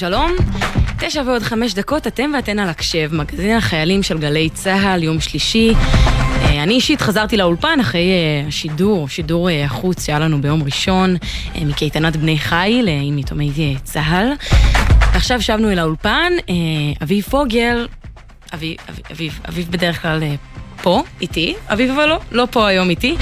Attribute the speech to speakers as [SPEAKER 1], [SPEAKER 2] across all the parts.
[SPEAKER 1] שלום. תשע ועוד חמש דקות, אתם ואתן על הקשב, מגזין החיילים של גלי צה"ל, יום שלישי. אה, אני אישית חזרתי לאולפן אחרי אה, השידור, שידור אה, החוץ שהיה לנו ביום ראשון, מקייטנת בני חיל עם יתומי צה"ל. עכשיו שבנו אל האולפן, אביב פוגל, אביב, אביב, אביב בדרך כלל פה, איתי, אביב אבל לא, לא פה היום איתי.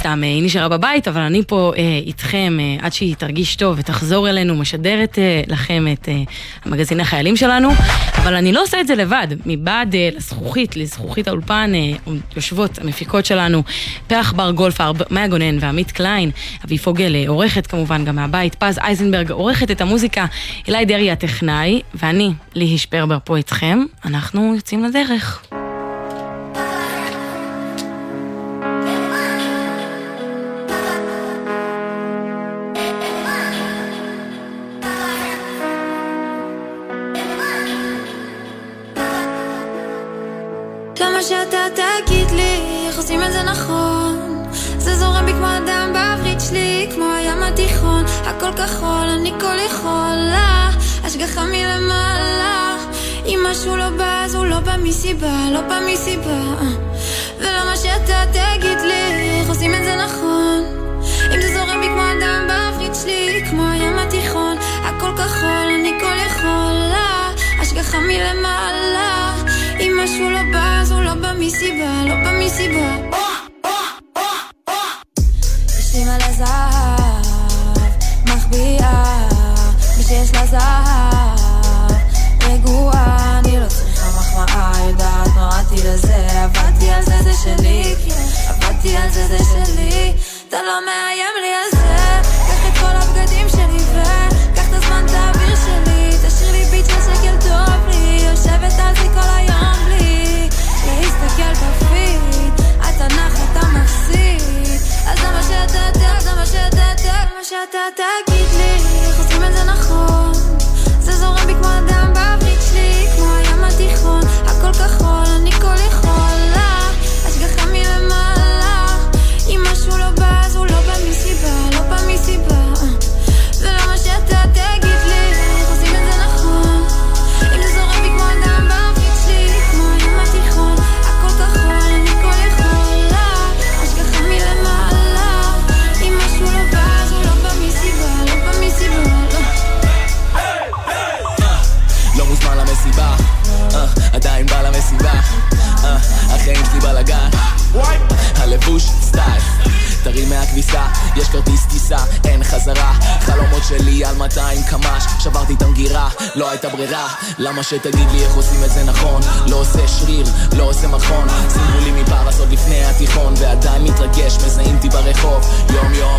[SPEAKER 1] סתם, אה, היא נשארה בבית, אבל אני פה אה, איתכם אה, עד שהיא תרגיש טוב ותחזור אלינו, משדרת אה, לכם את אה, המגזין החיילים שלנו, אבל אני לא עושה את זה לבד. מבעד אה, לזכוכית, לזכוכית האולפן, אה, יושבות המפיקות שלנו, פרח בר גולפר, מאיה גונן ועמית קליין, אבי פוגל אה, עורכת כמובן גם מהבית, פז אייזנברג עורכת את המוזיקה, אילי דרעי הטכנאי, ואני, ליהי שפרבר פה איתכם, אנחנו יוצאים לדרך.
[SPEAKER 2] את זה זורם בי כמו אדם בעברית שלי כמו הים התיכון. הכל כחול אני כל יכולה. השגחה מלמעלה. אם משהו לא בא אז הוא לא בא מסיבה לא בא מסיבה. ולמה שאתה תגיד לי איך עושים את זה נכון. אם זה זורם בי כמו אדם בעברית שלי כמו הים התיכון. הכל כחול אני כל יכולה. השגחה מלמעלה. אם משהו לא בא אז הוא לא בא מסיבה, לא בא מסיבה עבדתי על זה, זה שלי על
[SPEAKER 3] 200 קמ"ש, שברתי את המגירה, לא הייתה ברירה, למה שתגיד לי איך עושים את זה נכון, לא עושה שריר, לא עושה מכון, שימו לי מפרס עוד לפני התיכון, ועדיין מתרגש, מזהים אותי ברחוב, יום יום,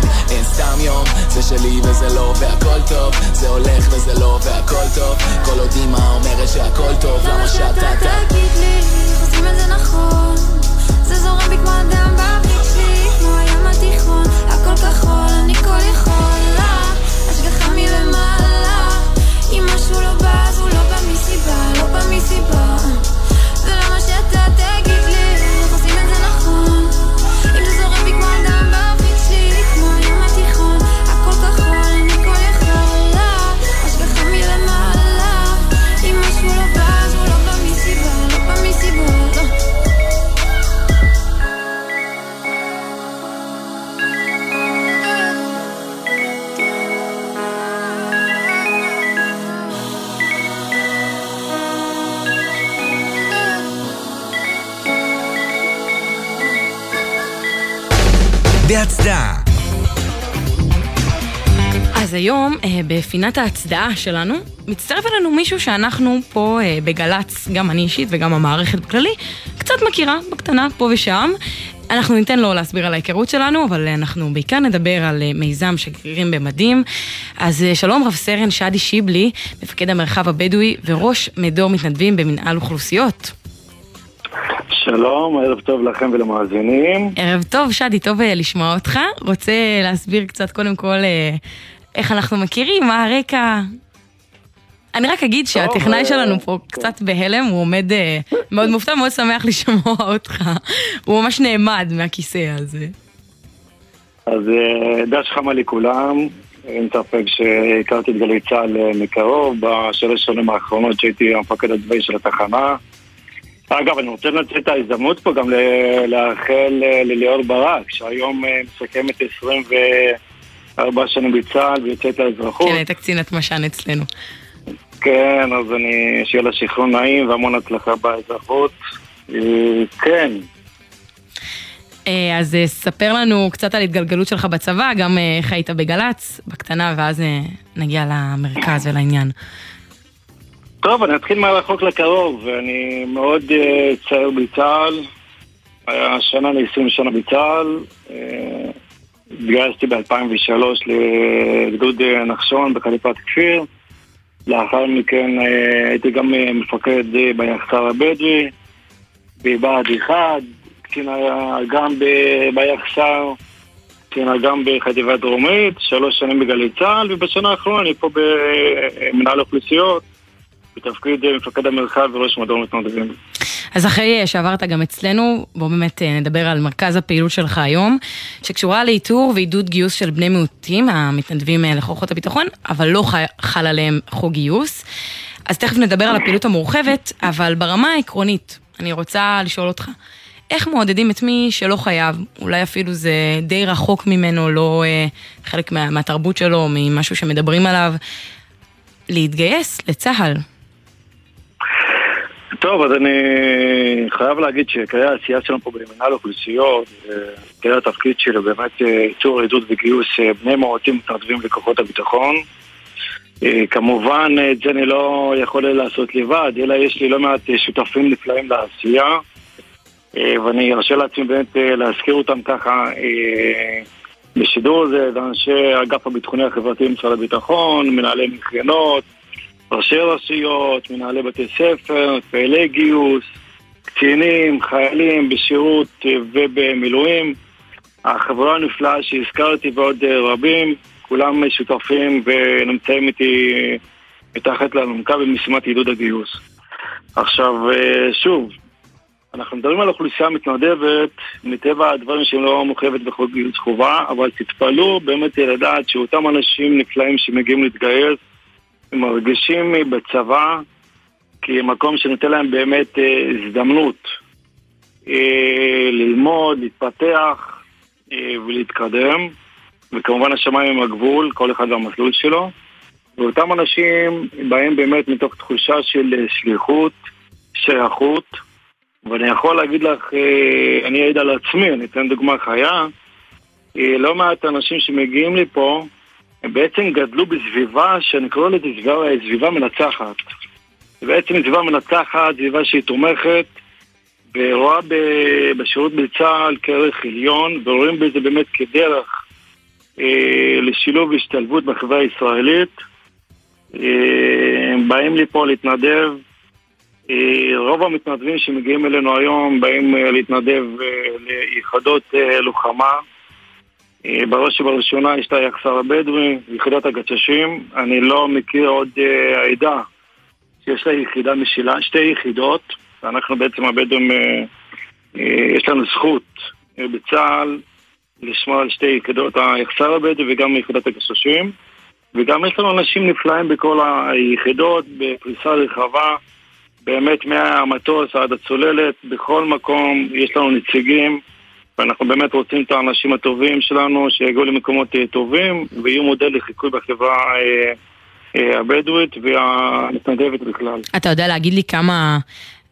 [SPEAKER 1] אה, בפינת ההצדעה שלנו, מצטרף אלינו מישהו שאנחנו פה אה, בגל"צ, גם אני אישית וגם המערכת בכללי, קצת מכירה, בקטנה, פה ושם. אנחנו ניתן לו להסביר על ההיכרות שלנו, אבל אנחנו בעיקר נדבר על אה, מיזם שגרירים במדים. אז אה, שלום רב סרן שדי שיבלי, מפקד המרחב הבדואי וראש מדור מתנדבים במנהל אוכלוסיות.
[SPEAKER 4] שלום, ערב טוב לכם ולמאזינים.
[SPEAKER 1] ערב טוב, שדי, טוב אה, לשמוע אותך. רוצה להסביר קצת קודם כל אה, איך אנחנו מכירים, מה הרקע. אני רק אגיד שהטכנאי
[SPEAKER 4] אה,
[SPEAKER 1] שלנו פה קצת בהלם, הוא עומד אה, מאוד מופתע, מאוד שמח לשמוע אותך. הוא ממש נעמד מהכיסא הזה.
[SPEAKER 4] אז אה, דש חמה לכולם. אין ספק שהכרתי את גלי צה"ל מקרוב בשלוש שנים האחרונות שהייתי המפקד הצבאי של התחנה. אגב, אני רוצה לנצל את ההזדמנות פה גם לאחל לליאור ברק, שהיום מסכמת 24 שנים בצה"ל ויוצאת לאזרחות.
[SPEAKER 1] כן, היית קצינת משן אצלנו.
[SPEAKER 4] כן, אז אני, שיהיה לה שחרור נעים והמון הצלחה באזרחות. כן,
[SPEAKER 1] אה, אז אה, ספר לנו קצת על התגלגלות שלך בצבא, גם אה, איך היית בגל"צ, בקטנה, ואז נגיע למרכז ולעניין.
[SPEAKER 4] טוב, אני אתחיל מהרחוק לקרוב. אני מאוד צעיר בצה"ל. היה שנה ל-20 שנה בצה"ל. התגייסתי ב-2003 לגדוד נחשון בחליפת כפיר. לאחר מכן uh, הייתי גם מפקד ביחסר הבדואי, בבה"ד 1, קצין אג"ם ביחסר, קצין אג"ם בחטיבה דרומית, שלוש שנים בגלי צה"ל, ובשנה האחרונה אני פה במנהל אוכלוסיות, בתפקיד מפקד המרחב וראש מדור מתנדבים.
[SPEAKER 1] אז אחרי שעברת גם אצלנו, בואו באמת אה, נדבר על מרכז הפעילות שלך היום, שקשורה לאיתור ועידוד גיוס של בני מיעוטים, המתנדבים אה, לכוחות הביטחון, אבל לא חל עליהם חוק גיוס. אז תכף נדבר על הפעילות המורחבת, אבל ברמה העקרונית, אני רוצה לשאול אותך, איך מעודדים את מי שלא חייב, אולי אפילו זה די רחוק ממנו, לא אה, חלק מה, מהתרבות שלו, ממשהו שמדברים עליו, להתגייס לצה"ל.
[SPEAKER 4] טוב, אז אני חייב להגיד שכרגע העשייה שלנו פה במנהל אוכלוסיות, כרגע התפקיד שלו באמת ייצור אה, עדות וגיוס אה, בני מיעוטים מתנדבים לכוחות הביטחון. אה, כמובן, את זה אני לא יכול לעשות לבד, אלא יש לי לא מעט שותפים נפלאים לעשייה. אה, ואני ארשה לעצמי באמת אה, להזכיר אותם ככה אה, בשידור הזה, זה אנשי אגף הביטחוני החברתי במשרד הביטחון, מנהלי מכינות, ראשי רשויות, מנהלי בתי ספר, פעילי גיוס, קצינים, חיילים בשירות ובמילואים. החברה הנפלאה שהזכרתי ועוד רבים, כולם שותפים ונמצאים איתי מתחת לאלונקה במשימת עידוד הגיוס. עכשיו, שוב, אנחנו מדברים על אוכלוסייה מתנדבת, מטבע הדברים שהיא לא מוחייבת בחוק גיוס חובה, אבל תתפלאו באמת לדעת שאותם אנשים נפלאים שמגיעים להתגייס, מרגישים בצבא כמקום שנותן להם באמת אה, הזדמנות אה, ללמוד, להתפתח אה, ולהתקדם, וכמובן השמיים הם הגבול, כל אחד והמסלול שלו. ואותם אנשים באים באמת מתוך תחושה של שליחות, שייכות, ואני יכול להגיד לך, אני אעיד על עצמי, אני אתן דוגמה חיה. לא מעט אנשים שמגיעים לפה, הם בעצם גדלו בסביבה שאני קורא לזה סביבה, סביבה מנצחת. בעצם סביבה מנצחת, סביבה שהיא תומכת, ורואה בשירות בצה"ל כערך עליון, ורואים בזה באמת כדרך אה, לשילוב והשתלבות בחברה הישראלית. אה, הם באים לפה להתנדב אה, רוב המתנדבים שמגיעים אלינו היום באים אה, להתנדב אה, ליחידות לוחמה. בראש ובראשונה יש את היחסר הבדואי, יחידת הגצ'שים. אני לא מכיר עוד עדה שיש לה יחידה משלה, שתי יחידות. אנחנו בעצם הבדואים, יש לנו זכות בצה"ל לשמור על שתי יחידות, היחסר הבדואי וגם יחידת הגצ'שים. וגם יש לנו אנשים נפלאים בכל היחידות, בפריסה רחבה. באמת מהמטוס עד הצוללת, בכל מקום יש לנו נציגים ואנחנו באמת רוצים את האנשים הטובים שלנו שיגיעו למקומות אה, טובים ויהיו מודל לחיקוי בחברה אה, אה, הבדואית והמתנדבת בכלל.
[SPEAKER 1] אתה יודע להגיד לי כמה...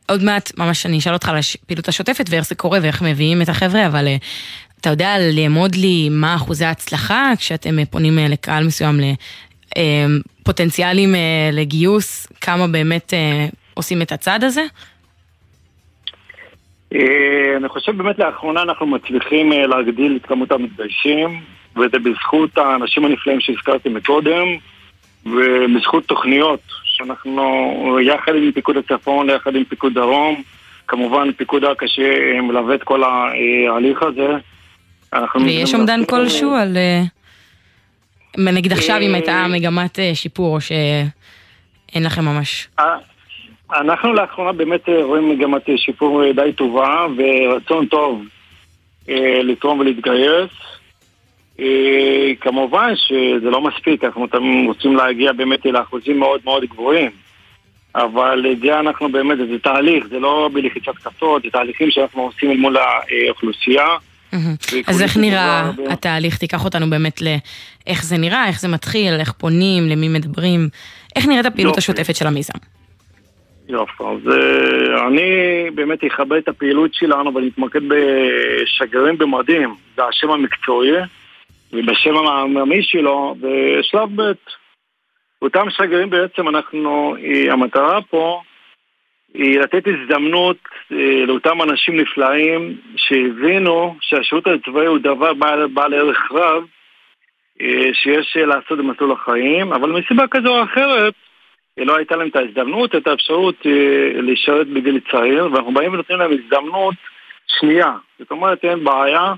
[SPEAKER 1] עוד מעט, ממש אני אשאל אותך על הפעילות השוטפת ואיך זה קורה ואיך מביאים את החבר'ה, אבל אתה יודע לאמוד לי מה אחוזי ההצלחה כשאתם פונים לקהל מסוים, לפוטנציאלים לגיוס, כמה באמת עושים את הצעד הזה?
[SPEAKER 4] אה, אני חושב באמת לאחרונה אנחנו מצליחים אה, להגדיל את כמות המתגיישים וזה בזכות האנשים הנפלאים שהזכרתי מקודם ובזכות תוכניות שאנחנו יחד עם פיקוד הצפון, יחד עם פיקוד דרום כמובן פיקוד הקשה מלווה את כל ההליך הזה
[SPEAKER 1] ויש אומדן כלשהו על... אה, נגיד עכשיו אם הייתה מגמת שיפור או שאין לכם ממש.
[SPEAKER 4] אנחנו לאחרונה באמת אה, רואים מגמת אה, שיפור אה, די טובה ורצון טוב לתרום ולהתגייס. אה, כמובן שזה לא מספיק, אנחנו תמיד רוצים להגיע באמת לאחוזים מאוד מאוד גבוהים. אבל את זה אנחנו באמת, זה תהליך, זה לא בלחיצת כפות, זה תהליכים שאנחנו עושים אל מול האוכלוסייה.
[SPEAKER 1] אז איך נראה התהליך? תיקח אותנו באמת לאיך זה נראה, איך זה מתחיל, איך פונים, למי מדברים, איך נראית הפעילות השוטפת של המיזם?
[SPEAKER 4] יופי, אז uh, אני באמת אכבד את הפעילות שלנו ואני אתמקד בשגרירים במדים, זה השם המקצועי, ובשם המאמי שלו, בשלב ב'. אותם שגרירים בעצם אנחנו, uh, המטרה פה היא לתת הזדמנות uh, לאותם אנשים נפלאים שהבינו שהשירות הצבאי הוא דבר בעל, בעל ערך רב שיש לעשות במסלול החיים, אבל מסיבה כזו או אחרת לא הייתה להם את ההזדמנות, את האפשרות אה, לשרת בגיל צעיר, ואנחנו באים ונותנים להם הזדמנות שנייה. זאת אומרת, אין בעיה.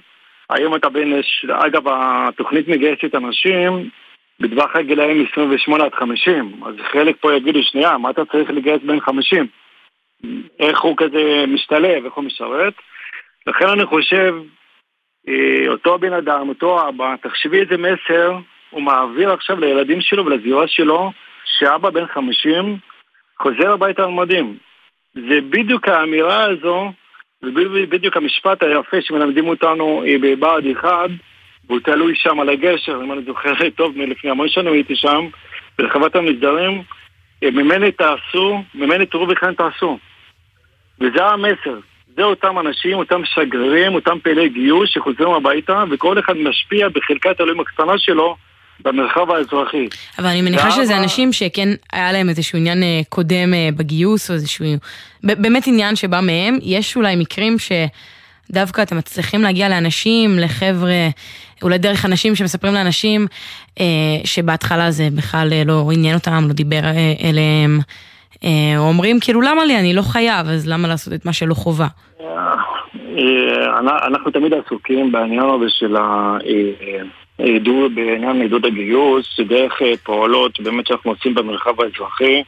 [SPEAKER 4] היום אתה בין, אגב, התוכנית מגייסת אנשים בטווח הגילאים 28 עד 50, אז חלק פה יגידו, שנייה, מה אתה צריך לגייס בין 50? איך הוא כזה משתלב, איך הוא משרת? לכן אני חושב, אה, אותו בן אדם, אותו אבא, תחשבי איזה מסר הוא מעביר עכשיו לילדים שלו ולזירה שלו, שאבא בן 50 חוזר הביתה על מדים. זה בדיוק האמירה הזו, ובדיוק המשפט היפה שמלמדים אותנו אה, בבה"ד 1, והוא תלוי שם על הגשר, אם אני זוכר טוב, מלפני המון שנים הייתי שם, ברחבת המסדרים, ממני תעשו, ממני תראו וכאן תעשו. וזה המסר. זה אותם אנשים, אותם שגרירים, אותם פעילי גיוס שחוזרים הביתה, וכל אחד משפיע בחלקת אלוהים הקטנה שלו במרחב האזרחי.
[SPEAKER 1] אבל אני מניחה שזה אנשים שכן היה להם איזשהו עניין אה, קודם אה, בגיוס, או איזשהו... באמת עניין שבא מהם. יש אולי מקרים שדווקא אתם מצליחים להגיע לאנשים, לחבר'ה, אולי דרך אנשים שמספרים לאנשים אה, שבהתחלה זה בכלל לא עניין אותם, לא דיבר אליהם. אומרים כאילו למה לי, אני לא חייב, אז למה לעשות את מה שלא חובה?
[SPEAKER 4] אנחנו תמיד עסוקים בעניין הזה של ה... בעניין עידוד הגיוס, דרך אה, פעולות באמת שאנחנו עושים במרחב האזרחי.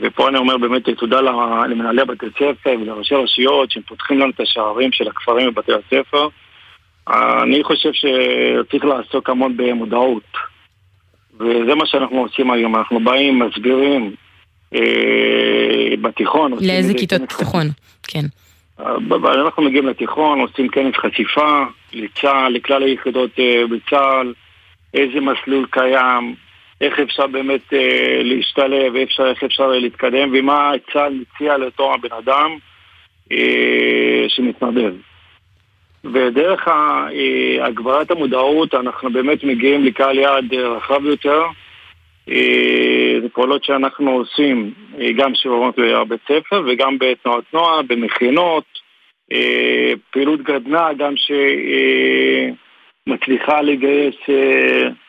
[SPEAKER 4] ופה אני אומר באמת תודה למנהלי בתי ספר ולראשי רשויות שהם פותחים לנו את השערים של הכפרים ובתי הספר. אני חושב שצריך לעסוק המון במודעות. וזה מה שאנחנו עושים היום, אנחנו באים, מסבירים אה, בתיכון.
[SPEAKER 1] לאיזה כיתות תיכון? כן.
[SPEAKER 4] אנחנו מגיעים לתיכון, עושים כנס חשיפה לצה"ל, לכלל היחידות אה, בצה"ל, איזה מסלול קיים, איך אפשר באמת אה, להשתלב, איך אפשר, להתקדם, ומה צה"ל מציע לאותו הבן אדם אה, שמתנדב. ודרך הגברת המודעות אנחנו באמת מגיעים לקהל יעד רחב יותר. זה פעולות שאנחנו עושים גם שיעורות בבית ספר וגם בתנועת נוער, במכינות, פעילות גדנה גם שמצליחה לגייס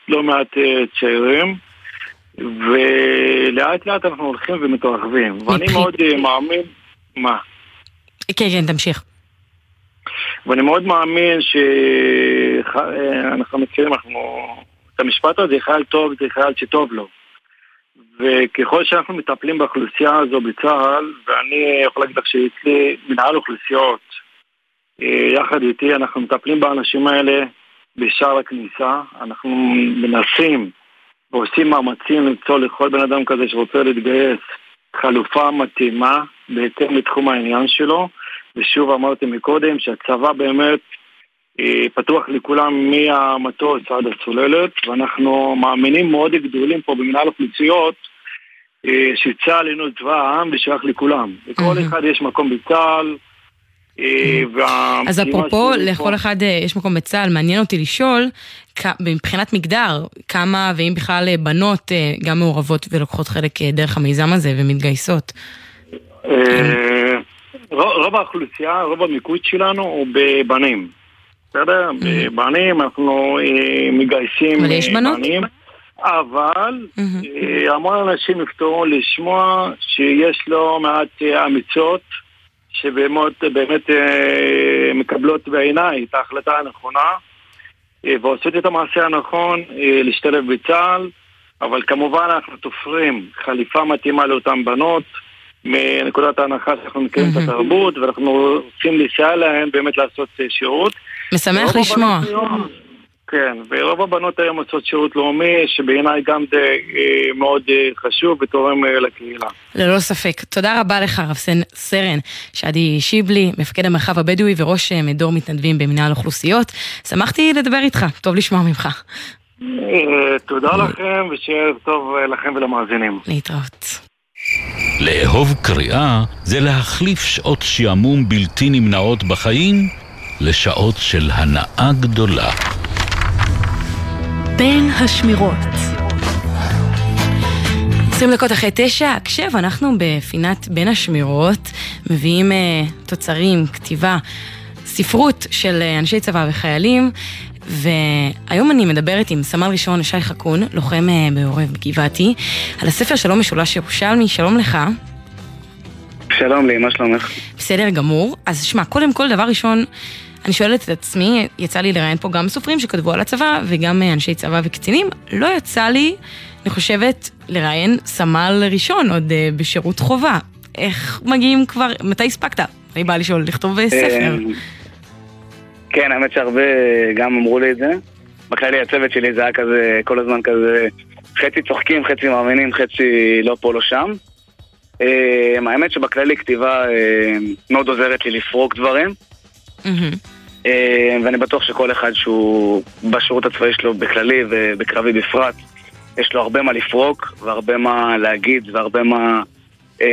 [SPEAKER 4] לא מעט צעירים ולאט לאט אנחנו הולכים ומתרחבים ואני מאוד מאמין, מה?
[SPEAKER 1] כן, כן, תמשיך.
[SPEAKER 4] ואני מאוד מאמין שאנחנו מכירים, אנחנו את המשפט הזה, חייל טוב זה חייל שטוב לו. וככל שאנחנו מטפלים באוכלוסייה הזו בצה"ל, ואני יכול להגיד לך שאצלי מנהל אוכלוסיות, אה, יחד איתי אנחנו מטפלים באנשים האלה בשער הכניסה, אנחנו מנסים ועושים מאמצים למצוא לכל בן אדם כזה שרוצה להתגייס חלופה מתאימה בהתאם לתחום העניין שלו, ושוב אמרתי מקודם שהצבא באמת פתוח לכולם מהמטוס עד הצוללת, ואנחנו מאמינים מאוד גדולים פה במנהל אוכלוסיות אה, שצה"ל אינו צבא העם ושייך לכולם. לכל אחד יש מקום בצה"ל.
[SPEAKER 1] אה, אז אפרופו, לכל אחד יש מקום בצה"ל, מעניין אותי לשאול, מבחינת מגדר, כמה ואם בכלל בנות גם מעורבות ולוקחות חלק דרך המיזם הזה ומתגייסות?
[SPEAKER 4] רוב האוכלוסייה, רוב המיקוד שלנו הוא בבנים. בסדר? Mm-hmm. בנים אנחנו אה, מגייסים
[SPEAKER 1] בנות? בנים,
[SPEAKER 4] אבל mm-hmm. המון אנשים יפתרו לשמוע שיש לא מעט אה, אמיצות שבאמת באמת מקבלות בעיניי את ההחלטה הנכונה ועושות את המעשה הנכון להשתלב בצה"ל אבל כמובן אנחנו תופרים חליפה מתאימה לאותן בנות מנקודת ההנחה שאנחנו מכירים את התרבות ואנחנו רוצים לסייע להם באמת לעשות שירות.
[SPEAKER 1] משמח לשמוע.
[SPEAKER 4] כן, ורוב הבנות היום עושות שירות לאומי, שבעיניי גם זה אה, מאוד אה, חשוב ותורם אה, לקהילה.
[SPEAKER 1] ללא ספק. תודה רבה לך, רב סרן שאדי שיבלי, מפקד המרחב הבדואי וראש מדור מתנדבים במנהל אוכלוסיות. שמחתי לדבר איתך, טוב לשמוע ממך.
[SPEAKER 4] תודה לכם, ושיהיה טוב לכם ולמאזינים.
[SPEAKER 1] להתראות.
[SPEAKER 5] לאהוב קריאה זה להחליף שעות שעמום בלתי נמנעות בחיים לשעות של הנאה גדולה.
[SPEAKER 1] בין השמירות. 20 דקות אחרי תשע, הקשב, אנחנו בפינת בין השמירות, מביאים uh, תוצרים, כתיבה, ספרות של uh, אנשי צבא וחיילים, והיום אני מדברת עם סמל ראשון שי חכון, לוחם uh, בעורב בגבעתי, על הספר שלום משולש ירושלמי, שלום לך.
[SPEAKER 4] שלום לי, מה שלומך?
[SPEAKER 1] בסדר גמור. אז שמע, קודם כל, דבר ראשון, אני שואלת את עצמי, יצא לי לראיין פה גם סופרים שכתבו על הצבא וגם אה, אנשי צבא וקצינים, לא יצא לי, אני חושבת, לראיין סמל ראשון עוד uh, בשירות חובה. איך מגיעים כבר, מתי הספקת? אני באה לשאול, לכתוב אה, ספר.
[SPEAKER 6] כן, האמת שהרבה גם אמרו לי את זה. בכללי הצוות שלי זה היה כזה, כל הזמן כזה, חצי צוחקים, חצי מאמינים, חצי לא פה, לא שם. האמת שבכללי כתיבה מאוד עוזרת לי לפרוק דברים. אה, ואני בטוח שכל אחד שהוא בשירות הצבאי שלו בכללי ובקרבי בפרט, יש לו הרבה מה לפרוק והרבה מה להגיד והרבה מה אה,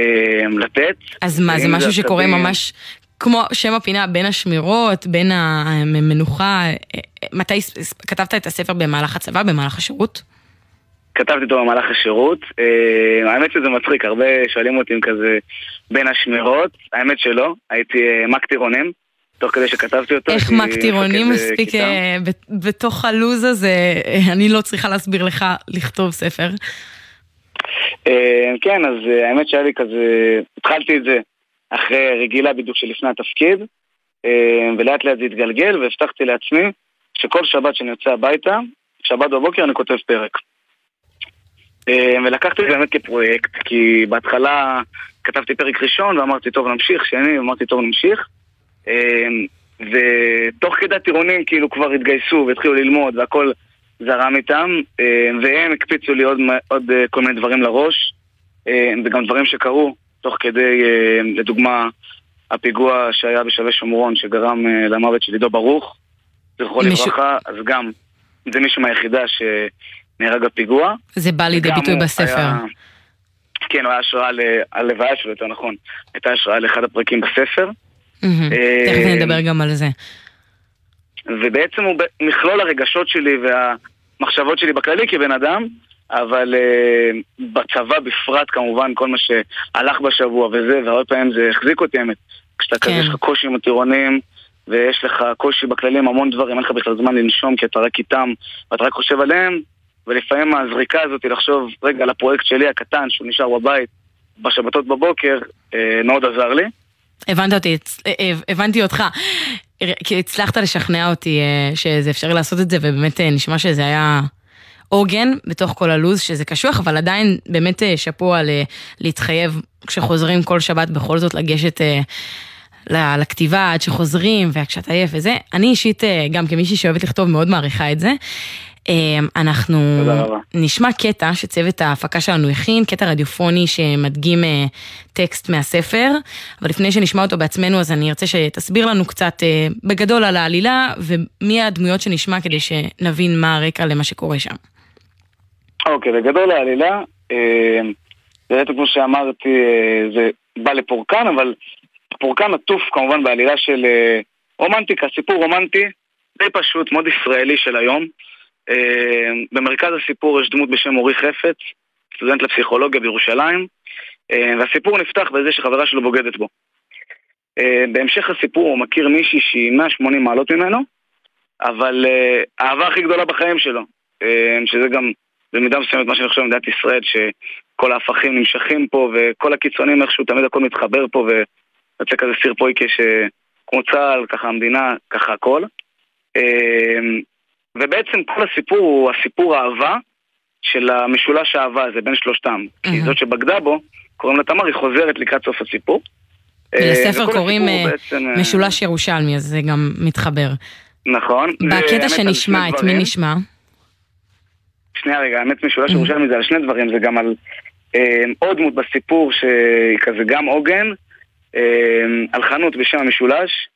[SPEAKER 6] לתת.
[SPEAKER 1] אז מה, זה משהו שקורה ממש כמו שם הפינה, בין השמירות, בין המנוחה, אה, מתי כתבת את הספר במהלך הצבא, במהלך השירות?
[SPEAKER 6] כתבתי אותו במהלך השירות. האמת שזה מצחיק, הרבה שואלים אותי אם כזה בין השמירות. האמת שלא, הייתי מ"ק טירונים. תוך כדי שכתבתי אותו.
[SPEAKER 1] איך מקטירונים מספיק אה, בתוך הלוז הזה, אה, אני לא צריכה להסביר לך לכתוב ספר.
[SPEAKER 6] אה, כן, אז האמת שהיה לי כזה, התחלתי את זה אחרי רגילה בדיוק שלפני התפקיד, ולאט לאט זה התגלגל, והבטחתי לעצמי שכל שבת שאני יוצא הביתה, שבת בבוקר אני כותב פרק. ולקחתי את זה באמת כפרויקט, כי בהתחלה כתבתי פרק ראשון ואמרתי טוב נמשיך, שני, אמרתי טוב נמשיך. אמ, ותוך כדי הטירונים כאילו כבר התגייסו והתחילו ללמוד והכל זרם איתם אמ, והם הקפיצו לי עוד, עוד אה, כל מיני דברים לראש אמ, וגם דברים שקרו תוך כדי, לדוגמה, הפיגוע שהיה בשבי שומרון שגרם אה, למוות של עידו ברוך, זכרו מישהו... לברכה, אז גם זה מישהו מהיחידה שנהרג בפיגוע.
[SPEAKER 1] זה בא לידי ביטוי בספר. היה...
[SPEAKER 6] כן, הוא היה השראה ללוויה שלו, יותר נכון. הייתה השראה לאחד הפרקים בספר.
[SPEAKER 1] אה, תכף נדבר גם על זה.
[SPEAKER 6] ובעצם הוא מכלול הרגשות שלי והמחשבות שלי בכללי כבן אדם, אבל uh, בצבא בפרט כמובן כל מה שהלך בשבוע וזה, והרבה פעמים זה החזיק אותי האמת. כשאתה כן. כזה, יש לך קושי עם הטירונים, ויש לך קושי בכללי עם המון דברים, אין לך בכלל זמן לנשום כי אתה רק איתם, ואתה רק חושב עליהם, ולפעמים הזריקה הזאת לחשוב רגע על הפרויקט שלי הקטן, שהוא נשאר בבית, בשבתות בבוקר, uh, מאוד עזר לי.
[SPEAKER 1] הבנת אותי, אה, אה, הבנתי אותך. כי הצלחת לשכנע אותי אה, שזה אפשרי לעשות את זה, ובאמת נשמע שזה היה עוגן בתוך כל הלו"ז, שזה קשוח, אבל עדיין באמת שאפו על להתחייב כשחוזרים כל שבת בכל זאת לגשת לכתיבה עד שחוזרים, וכשאתה עייף וזה. אני אישית, גם כמישהי שאוהבת לכתוב, מאוד מעריכה את זה. אמ, אנחנו נשמע קטע שצוות ההפקה שלנו הכין, קטע רדיופוני שמדגים אה, טקסט מהספר, אבל לפני שנשמע אותו בעצמנו אז אני ארצה שתסביר לנו קצת אה, בגדול על העלילה ומי הדמויות שנשמע כדי שנבין מה הרקע למה שקורה שם.
[SPEAKER 6] אוקיי, okay, בגדול העלילה, אה, באמת כמו שאמרתי, זה בא לפורקן, אבל פורקן עטוף כמובן בעלילה של רומנטיקה, סיפור רומנטי די פשוט, מאוד ישראלי של היום. אה, במרכז הסיפור יש דמות בשם אורי חפץ, סטודנט לפסיכולוגיה בירושלים, אה, והסיפור נפתח בזה שחברה שלו בוגדת בו. אה, בהמשך הסיפור הוא מכיר מישהי שהיא 180 מעלות ממנו, אבל האהבה הכי גדולה בחיים שלו, שזה גם במידה מסוימת מה שאני חושב במדינת ישראל, שכל ההפכים נמשכים פה וכל הקיצונים איכשהו תמיד הכל מתחבר פה ויוצא כזה סיר פויקה שכמו צה"ל, ככה המדינה, ככה הכל. ובעצם כל הסיפור הוא הסיפור האהבה של המשולש האהבה הזה בין שלושתם. Mm-hmm. כי זאת שבגדה בו, קוראים לה תמר, היא חוזרת לקראת סוף הסיפור.
[SPEAKER 1] לספר אה, קוראים אה, בעצם... אה, משולש ירושלמי, אז זה גם מתחבר.
[SPEAKER 6] נכון.
[SPEAKER 1] בקטע שנשמע, את מי
[SPEAKER 6] דברים.
[SPEAKER 1] נשמע?
[SPEAKER 6] שנייה רגע, האמת משולש ירושלמי זה על שני דברים, זה גם על אה, עוד דמות בסיפור שהיא כזה גם עוגן, אה, על חנות בשם המשולש,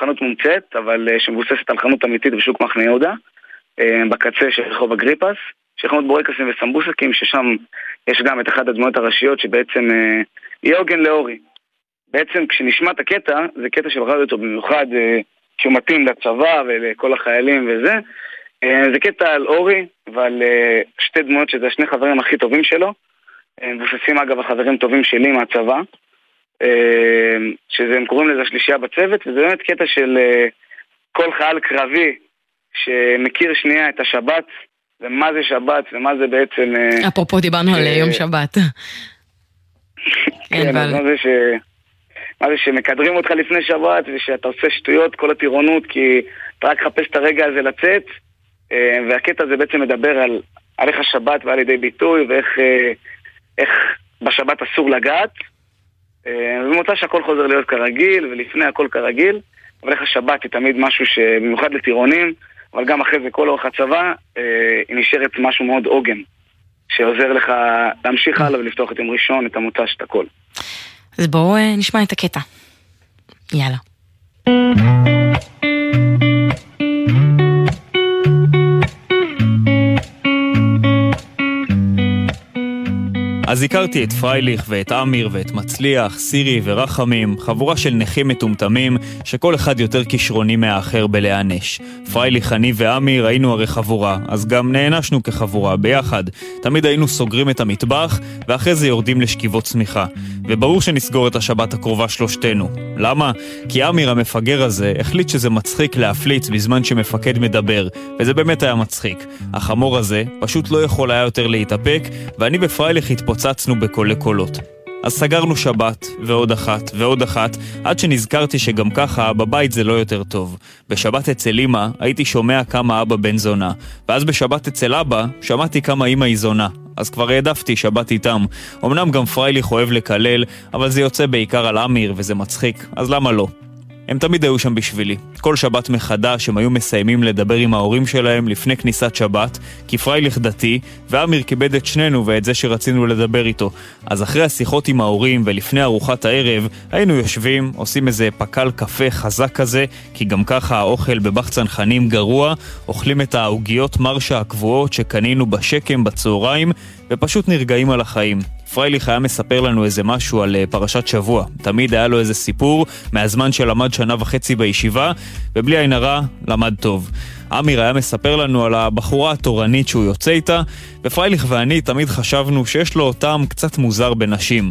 [SPEAKER 6] חנות מומצאת, אבל אה, שמבוססת על חנות אמיתית בשוק מחנה יהודה, בקצה של רחוב אגריפס, של חנות בורקסים וסמבוסקים, ששם יש גם את אחת הדמויות הראשיות שבעצם אה, היא עוגן לאורי. בעצם כשנשמע את הקטע, זה קטע שבחרתי אותו במיוחד אה, שהוא מתאים לצבא ולכל החיילים וזה. אה, זה קטע על אורי ועל אה, שתי דמויות שזה השני חברים הכי טובים שלו. אה, מבוססים אגב החברים טובים שלי מהצבא. אה, שזה, הם קוראים לזה השלישייה בצוות, וזה באמת קטע של אה, כל חייל קרבי שמכיר שנייה את השבת, ומה זה שבת ומה זה בעצם... אה,
[SPEAKER 1] אפרופו דיברנו על
[SPEAKER 6] אה,
[SPEAKER 1] יום שבת.
[SPEAKER 6] כן,
[SPEAKER 1] אבל-
[SPEAKER 6] מה זה ש... מה זה שמקדרים אותך לפני שבת ושאתה עושה שטויות, כל הטירונות, כי אתה רק מחפש את הרגע הזה לצאת, אה, והקטע הזה בעצם מדבר על, על איך השבת באה לידי ביטוי ואיך אה, איך בשבת אסור לגעת. אה, ובמוצא שהכל חוזר להיות כרגיל, ולפני הכל כרגיל, אבל איך השבת היא תמיד משהו שבמיוחד לטירונים, אבל גם אחרי זה כל אורך הצבא, אה, היא נשארת משהו מאוד עוגן, שעוזר לך להמשיך הלאה ולפתוח את יום ראשון, את המוצ"ש, את הכל.
[SPEAKER 1] אז בואו אה, נשמע את הקטע. יאללה.
[SPEAKER 7] אז הכרתי את פרייליך ואת אמיר ואת מצליח, סירי ורחמים, חבורה של נכים מטומטמים, שכל אחד יותר כישרוני מהאחר בלהיענש. פרייליך, אני ואמיר היינו הרי חבורה, אז גם נענשנו כחבורה, ביחד. תמיד היינו סוגרים את המטבח, ואחרי זה יורדים לשכיבות צמיחה. וברור שנסגור את השבת הקרובה שלושתנו. למה? כי אמיר המפגר הזה החליט שזה מצחיק להפליץ בזמן שמפקד מדבר, וזה באמת היה מצחיק. החמור הזה פשוט לא יכול היה יותר להתאפק, ואני ופרייליך התפוצצנו בקולי קולות. אז סגרנו שבת, ועוד אחת, ועוד אחת, עד שנזכרתי שגם ככה בבית זה לא יותר טוב. בשבת אצל אמא הייתי שומע כמה אבא בן זונה, ואז בשבת אצל אבא שמעתי כמה אמא היא זונה. אז כבר העדפתי שבת איתם. אמנם גם פרייליך אוהב לקלל, אבל זה יוצא בעיקר על אמיר וזה מצחיק, אז למה לא? הם תמיד היו שם בשבילי. כל שבת מחדש הם היו מסיימים לדבר עם ההורים שלהם לפני כניסת שבת, כי פרייליך דתי, ואמיר כיבד את שנינו ואת זה שרצינו לדבר איתו. אז אחרי השיחות עם ההורים ולפני ארוחת הערב, היינו יושבים, עושים איזה פקל קפה חזק כזה, כי גם ככה האוכל בבח צנחנים גרוע, אוכלים את העוגיות מרשה הקבועות שקנינו בשקם בצהריים, ופשוט נרגעים על החיים. פרייליך היה מספר לנו איזה משהו על אה, פרשת שבוע. תמיד היה לו איזה סיפור מהזמן שלמד שנה וחצי בישיבה, ובלי עין הרע, למד טוב. אמיר היה מספר לנו על הבחורה התורנית שהוא יוצא איתה, ופרייליך ואני תמיד חשבנו שיש לו טעם קצת מוזר בנשים.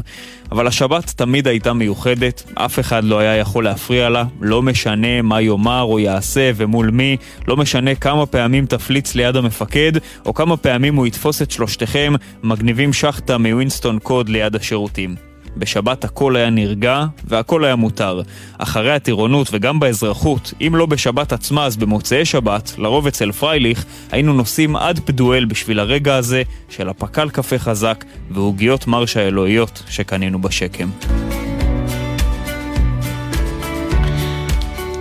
[SPEAKER 7] אבל השבת תמיד הייתה מיוחדת, אף אחד לא היה יכול להפריע לה, לא משנה מה יאמר או יעשה ומול מי, לא משנה כמה פעמים תפליץ ליד המפקד, או כמה פעמים הוא יתפוס את שלושתכם מגניבים שחטה מווינסטון קוד ליד השירותים. בשבת הכל היה נרגע והכל היה מותר. אחרי הטירונות וגם באזרחות, אם לא בשבת עצמה אז במוצאי שבת, לרוב אצל פרייליך, היינו נוסעים עד פדואל בשביל הרגע הזה של הפקל קפה חזק ועוגיות מרשה אלוהיות שקנינו בשקם.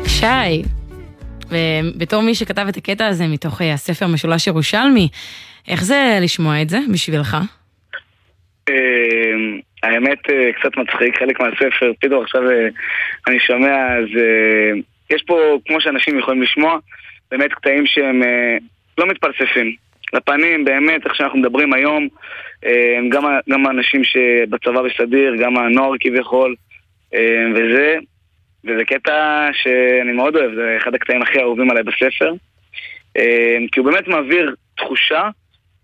[SPEAKER 1] שי, ובתור מי שכתב את הקטע הזה מתוך הספר משולש ירושלמי, איך זה לשמוע את זה בשבילך?
[SPEAKER 6] האמת אה, קצת מצחיק, חלק מהספר, פתאום עכשיו אה, אני שומע, אז אה, יש פה, כמו שאנשים יכולים לשמוע, באמת קטעים שהם לא מתפלספים. לפנים, באמת, איך שאנחנו מדברים היום, גם, גם האנשים שבצבא בסדיר, גם הנוער כביכול, וזה, וזה קטע שאני מאוד אוהב, זה אחד הקטעים הכי אהובים עליי בספר, כי הוא באמת מעביר תחושה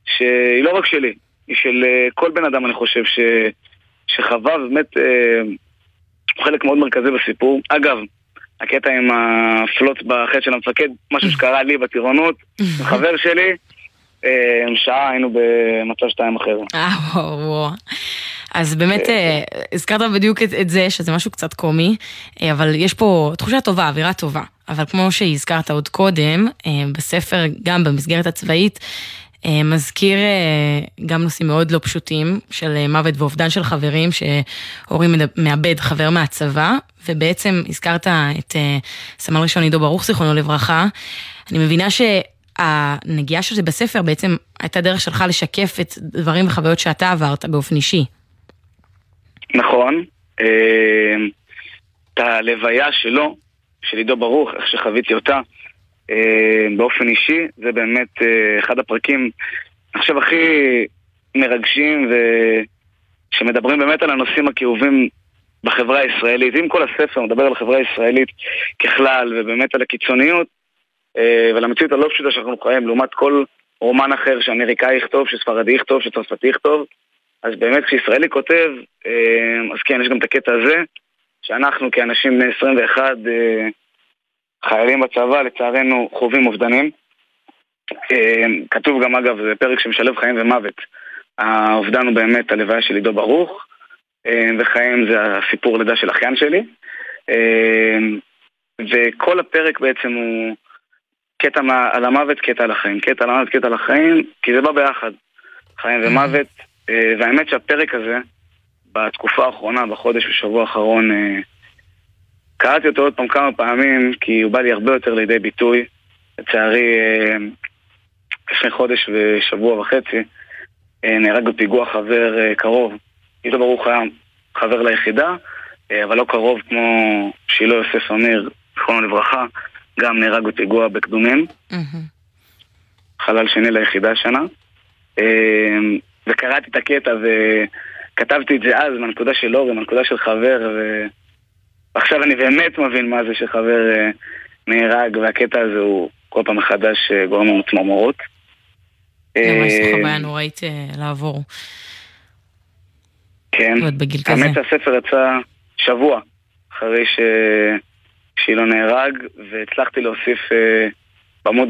[SPEAKER 6] שהיא לא רק שלי, היא של כל בן אדם, אני חושב, ש, שחווה, ובאמת אה, חלק מאוד מרכזי בסיפור. אגב, הקטע עם הפלוט בחטא של המפקד, משהו שקרה לי בטירונות, חבר שלי, אה, שעה היינו במצב שתיים אחר.
[SPEAKER 1] אה. אז באמת, אה, הזכרת בדיוק את, את זה, שזה משהו קצת קומי, אה, אבל יש פה תחושה טובה, אווירה טובה. אבל כמו שהזכרת עוד קודם, אה, בספר, גם במסגרת הצבאית, אה, מזכיר אה, גם נושאים מאוד לא פשוטים של אה, מוות ואובדן של חברים, שהורי מאבד חבר מהצבא, ובעצם הזכרת את סמל ראשון עידו ברוך, זיכרונו לברכה. אני מבינה שהנגיעה של זה בספר בעצם הייתה דרך שלך לשקף את דברים וחוויות שאתה עברת באופן אישי.
[SPEAKER 6] נכון. את הלוויה שלו, של עידו ברוך, איך שחוויתי אותה, אה, באופן אישי, זה באמת אה, אחד הפרקים, אני חושב, הכי מרגשים ושמדברים באמת על הנושאים הכאובים בחברה הישראלית. אם כל הספר מדבר על החברה הישראלית ככלל ובאמת על הקיצוניות אה, ועל המציאות הלא פשוטה שאנחנו חיים, לעומת כל רומן אחר שאמריקאי יכתוב, שספרדי יכתוב, שצרפתי יכתוב, אז באמת כשישראלי כותב, אז כן, יש גם את הקטע הזה, שאנחנו כאנשים בני 21 חיילים בצבא, לצערנו, חווים אובדנים. אה, כתוב גם, אגב, זה פרק שמשלב חיים ומוות. האובדן הוא באמת הלוויה של עידו ברוך, אה, וחיים זה הסיפור לידה של אחיין שלי. אה, וכל הפרק בעצם הוא קטע על המוות, קטע על החיים. קטע על המוות, קטע על החיים, כי זה בא ביחד. חיים ומוות. והאמת שהפרק הזה, בתקופה האחרונה, בחודש ושבוע האחרון, קראתי אותו עוד פעם כמה פעמים, כי הוא בא לי הרבה יותר לידי ביטוי. לצערי, אה, לפני חודש ושבוע וחצי, אה, נהרג בפיגוע חבר אה, קרוב. עידו ברוך היה חבר ליחידה, אבל לא קרוב כמו שילה יוסף אמיר, זכרונו לברכה, גם נהרג בפיגוע בקדומים. חלל שני ליחידה שנה. וקראתי את הקטע וכתבתי את זה אז מהנקודה של אורי, מהנקודה של חבר, ו... ועכשיו אני באמת מבין מה זה שחבר אה, נהרג, והקטע הזה הוא כל פעם מחדש אה, גורם לנו צמרמורות.
[SPEAKER 1] ממש זו חוויה נוראית אה, לעבור.
[SPEAKER 6] כן, האמת שהספר יצא שבוע אחרי ש... נהרג, והצלחתי להוסיף בעמוד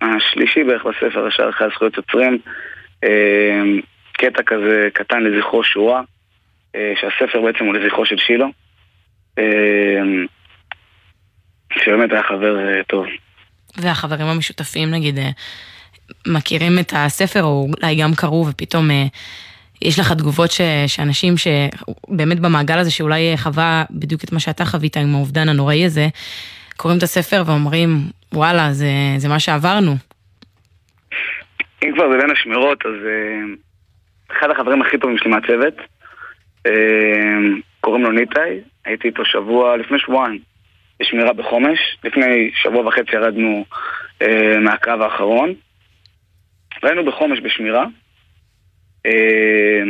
[SPEAKER 6] השלישי בערך בספר, השאר אחרי הזכויות יוצרים, קטע כזה קטן לזכרו שורה, שהספר בעצם הוא לזכרו של שילו. אמ, שבאמת היה חבר אה, טוב.
[SPEAKER 1] והחברים המשותפים נגיד אה, מכירים את הספר או אולי גם קראו ופתאום אה, יש לך תגובות ש, שאנשים שבאמת במעגל הזה שאולי חווה בדיוק את מה שאתה חווית עם האובדן הנוראי הזה, קוראים את הספר ואומרים וואלה זה, זה מה שעברנו.
[SPEAKER 6] אם כבר זה בין השמירות אז אחד החברים הכי טובים שלי מהצוות קוראים לו ניטאי, הייתי איתו שבוע, לפני שבועיים, בשמירה בחומש. לפני שבוע וחצי ירדנו אה, מהקרב האחרון. והיינו בחומש בשמירה. אה,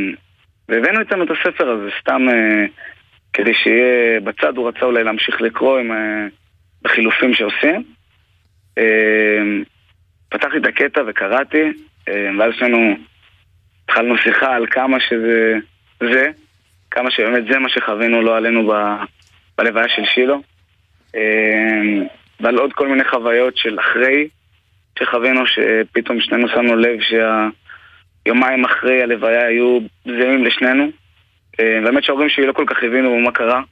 [SPEAKER 6] והבאנו איתנו את הספר הזה, סתם אה, כדי שיהיה בצד, הוא רצה אולי להמשיך לקרוא עם, אה, בחילופים שעושים. אה, פתחתי את הקטע וקראתי, אה, ואז שנינו התחלנו שיחה על כמה שזה זה. כמה שבאמת זה מה שחווינו לא עלינו ב, בלוויה של שילו. אמ, ועל עוד כל מיני חוויות של אחרי שחווינו, שפתאום שנינו שמנו לב שהיומיים אחרי הלוויה היו זהים לשנינו. אמ, והאמת שההורים שלי לא כל כך הבינו מה קרה.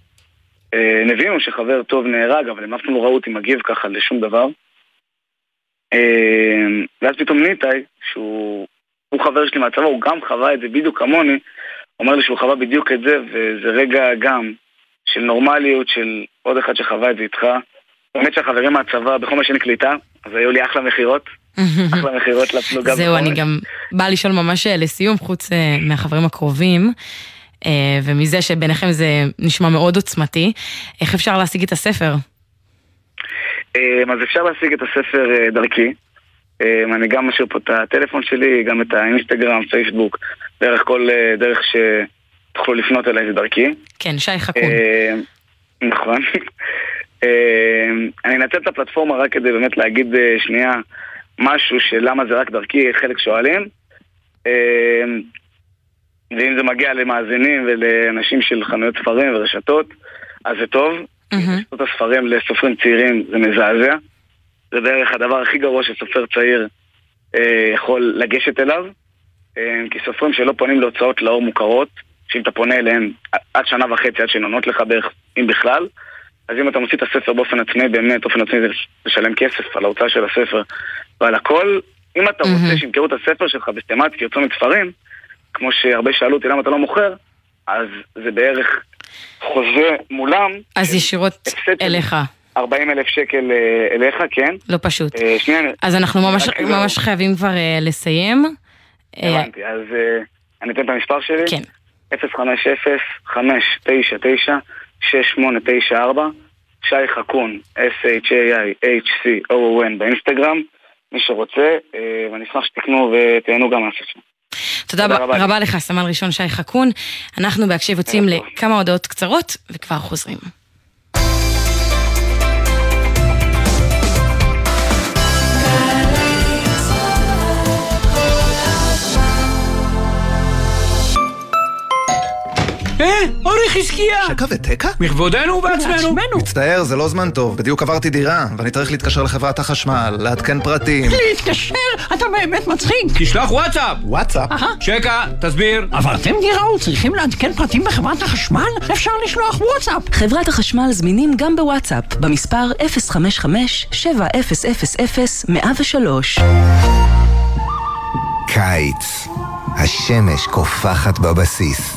[SPEAKER 6] הם אמ, הבינו שחבר טוב נהרג, אבל הם אף פעם לא ראו אותי מגיב ככה לשום דבר. ואז פתאום ניטאי, שהוא חבר שלי מהצבא, הוא גם חווה את זה בדיוק כמוני, אומר לי שהוא חווה בדיוק את זה, וזה רגע גם של נורמליות, של עוד אחד שחווה את זה איתך. באמת שהחברים מהצבא, בכל מה שאני קליטה, אז היו לי אחלה מכירות. אחלה מכירות לפלוגה.
[SPEAKER 1] זהו, אני גם באה לשאול ממש אה, לסיום, חוץ אה, מהחברים הקרובים. אה, ומזה שביניכם זה נשמע מאוד עוצמתי, איך אפשר להשיג את הספר?
[SPEAKER 6] אז אפשר להשיג את הספר דרכי. אני גם משאיר פה את הטלפון שלי, גם את האינסטגרם, פייסבוק, דרך כל אה, דרך שתוכלו לפנות אליי זה דרכי.
[SPEAKER 1] כן, שי חכון.
[SPEAKER 6] אה, נכון. אה, אני אנצל את הפלטפורמה רק כדי באמת להגיד שנייה משהו של למה זה רק דרכי, חלק שואלים. ואם זה מגיע למאזינים ולאנשים של חנויות ספרים ורשתות, אז זה טוב. רשתות הספרים לסופרים צעירים זה מזעזע. זה בערך הדבר הכי גרוע שסופר צעיר יכול לגשת אליו. אה, כי סופרים שלא פונים להוצאות לאור מוכרות, שאם אתה פונה אליהם עד שנה וחצי, עד שהן עונות לך בערך, אם בכלל, אז אם אתה מוציא את הספר באופן עצמאי, באמת, באופן עצמאי זה לשלם כסף על ההוצאה של הספר ועל הכל, אם אתה רוצה שימכרו את הספר שלך בסטמטי, יוצא מספרים, כמו שהרבה שאלו אותי למה אתה לא מוכר, אז זה בערך חוזה מולם.
[SPEAKER 1] אז ישירות אליך.
[SPEAKER 6] 40 אלף שקל אה, אליך, כן.
[SPEAKER 1] לא פשוט. אה, שנייה. אז אנחנו ממש, ממש חייבים כבר לסיים.
[SPEAKER 6] הבנתי, אז uh, אני אתן את המספר שלי.
[SPEAKER 1] כן.
[SPEAKER 6] 050-599-6894, שי חכון, S-H-A-I-H-C-O-O-N באינסטגרם, מי שרוצה, ואני אשמח שתקנו ותהנו גם מהספר.
[SPEAKER 1] תודה, תודה רבה, רבה לך, סמל ראשון שי חכון. אנחנו בהקשב יוצאים לכמה הודעות קצרות וכבר חוזרים.
[SPEAKER 8] אה, אורי חזקיה!
[SPEAKER 9] שקע ותקע?
[SPEAKER 8] מכבודנו ובעצמנו.
[SPEAKER 9] מצטער, זה לא זמן טוב. בדיוק עברתי דירה, ואני צריך להתקשר לחברת החשמל, לעדכן פרטים.
[SPEAKER 8] להתקשר? אתה באמת מצחיק.
[SPEAKER 9] תשלח וואטסאפ! וואטסאפ?
[SPEAKER 8] שקע, תסביר. עברתם דירה וצריכים לעדכן פרטים בחברת החשמל? אפשר לשלוח וואטסאפ.
[SPEAKER 10] חברת החשמל זמינים גם בוואטסאפ, במספר 055-7000-103.
[SPEAKER 11] קיץ. השמש קופחת בבסיס,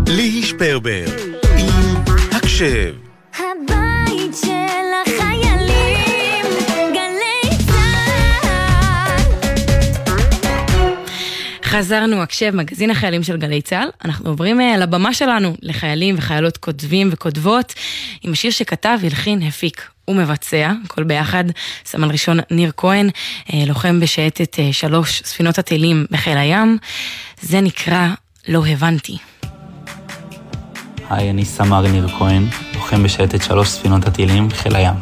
[SPEAKER 12] ליהי שפרבר, עם הקשב.
[SPEAKER 13] הבית של החיילים, גלי צה"ל.
[SPEAKER 1] חזרנו, הקשב, מגזין החיילים של גלי צה"ל. אנחנו עוברים אה, לבמה שלנו, לחיילים וחיילות כותבים וכותבות, עם השיר שכתב, הלחין, הפיק ומבצע, הכל ביחד, סמל ראשון ניר כהן, אה, לוחם בשייטת אה, שלוש ספינות הטילים בחיל הים. זה נקרא לא הבנתי.
[SPEAKER 14] היי, אני סמ"ר ניר כהן, לוחם בשייטת שלוש ספינות הטילים, חיל הים.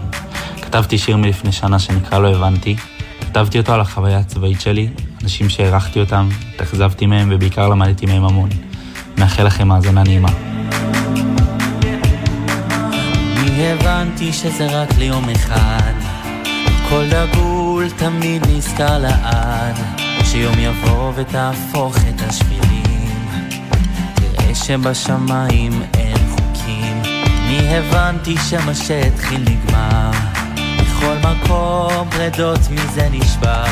[SPEAKER 14] כתבתי שיר מלפני שנה שנקרא לא הבנתי. כתבתי אותו על החוויה הצבאית שלי, אנשים שהערכתי אותם, התאכזבתי מהם ובעיקר למדתי מהם המון. מאחל לכם האזנה נעימה.
[SPEAKER 15] הבנתי שזה רק ליום אחד כל דגול תמיד נזכר לעד שיום יבוא ותהפוך את תראה שבשמיים אין חוקים. אני הבנתי שמה שהתחיל נגמר. בכל מקום פרדות מזה נשבר.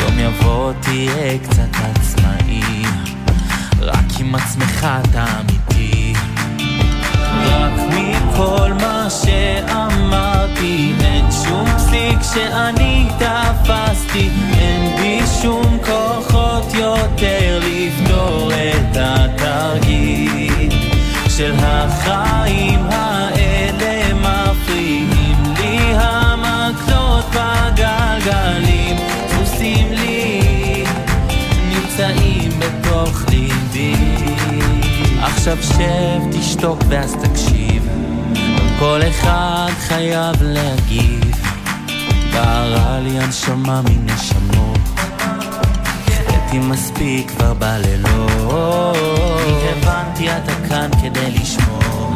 [SPEAKER 15] יום יבוא תהיה קצת עצמאי. רק עם עצמך אתה רק מכל מה שאמרתי. אין שום פסיק שאני תפסתי. אין בי שום כוחות יותר לפתור את התרגיל של החיים האלה. מפריעים לי המקלות בגלגלים עכשיו שב, תשתוק ואז תקשיב. כל אחד חייב להגיב. בערה לי הנשמה מנשמות. החלטתי מספיק כבר בלילות. הבנתי אתה כאן כדי לשמור.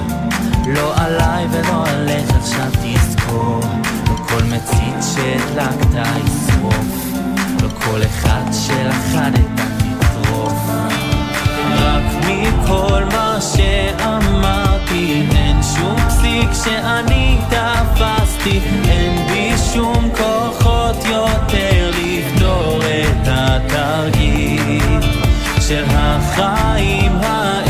[SPEAKER 15] לא עליי ולא עליך עכשיו תזכור. לא כל מצית שהדלקת ישרוף. לא כל אחד רק מכל מה שאמרתי. אין שום פסיק שאני תפסתי. אין בי שום כוחות יותר לפתור את התרגיל של החיים האלה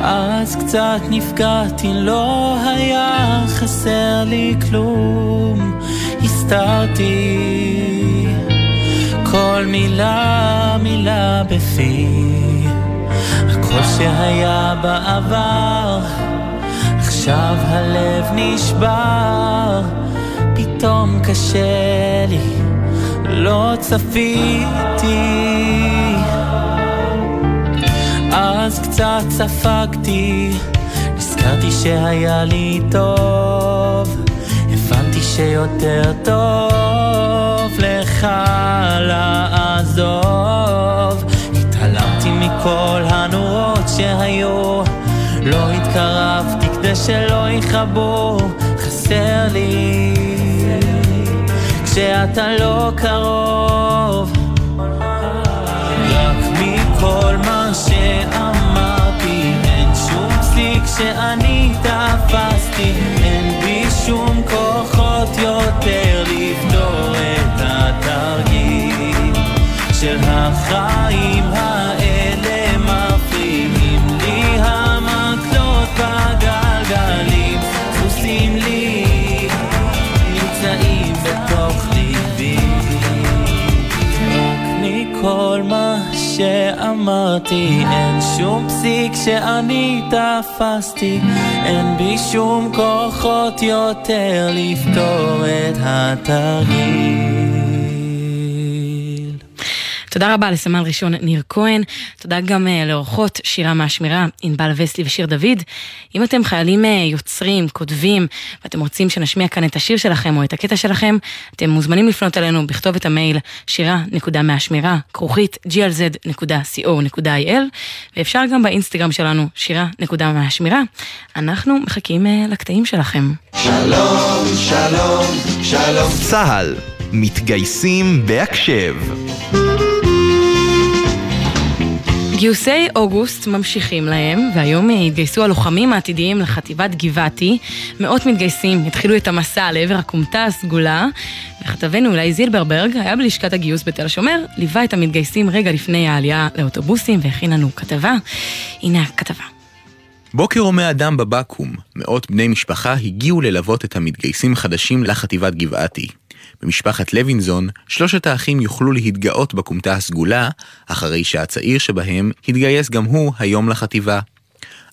[SPEAKER 15] אז קצת נפגעתי, לא היה חסר לי כלום, הסתרתי כל מילה, מילה בפי, הכל שהיה בעבר, עכשיו הלב נשבר, פתאום קשה לי, לא צפיתי. קצת ספגתי, נזכרתי שהיה לי טוב, הבנתי שיותר טוב לך לעזוב. התעלמתי מכל הנורות שהיו, לא התקרבתי כדי שלא יכבו, חסר לי כשאתה לא קרוב. רק מכל מה שאמרתי, שאני תפסתי, אין בי שום כוחות יותר לפתור את התרגיל של החיים האלה שאמרתי, אין שום פסיק שאני תפסתי, אין בי שום כוחות יותר לפתור את התרגיל.
[SPEAKER 1] תודה רבה לסמל ראשון ניר כהן, תודה גם uh, לאורחות שירה מהשמירה, ענבל וסלי ושיר דוד. אם אתם חיילים uh, יוצרים, כותבים, ואתם רוצים שנשמיע כאן את השיר שלכם או את הקטע שלכם, אתם מוזמנים לפנות אלינו בכתובת המייל שירה.מהשמירה, כרוכית glz.co.il, ואפשר גם באינסטגרם שלנו שירה.מהשמירה. אנחנו מחכים uh, לקטעים שלכם.
[SPEAKER 12] שלום, שלום, שלום. צה"ל, מתגייסים בהקשב.
[SPEAKER 1] גיוסי אוגוסט ממשיכים להם, והיום התגייסו הלוחמים העתידיים לחטיבת גבעתי. מאות מתגייסים התחילו את המסע לעבר הכומתה הסגולה, וכתבנו אולי זילברברג היה בלשכת הגיוס בתל השומר, ליווה את המתגייסים רגע לפני העלייה לאוטובוסים והכין לנו כתבה. הנה הכתבה.
[SPEAKER 16] בוקר הומה אדם בבקו"ם, מאות בני משפחה הגיעו ללוות את המתגייסים החדשים לחטיבת גבעתי. במשפחת לוינזון, שלושת האחים יוכלו להתגאות בכומתה הסגולה, אחרי שהצעיר שבהם התגייס גם הוא היום לחטיבה.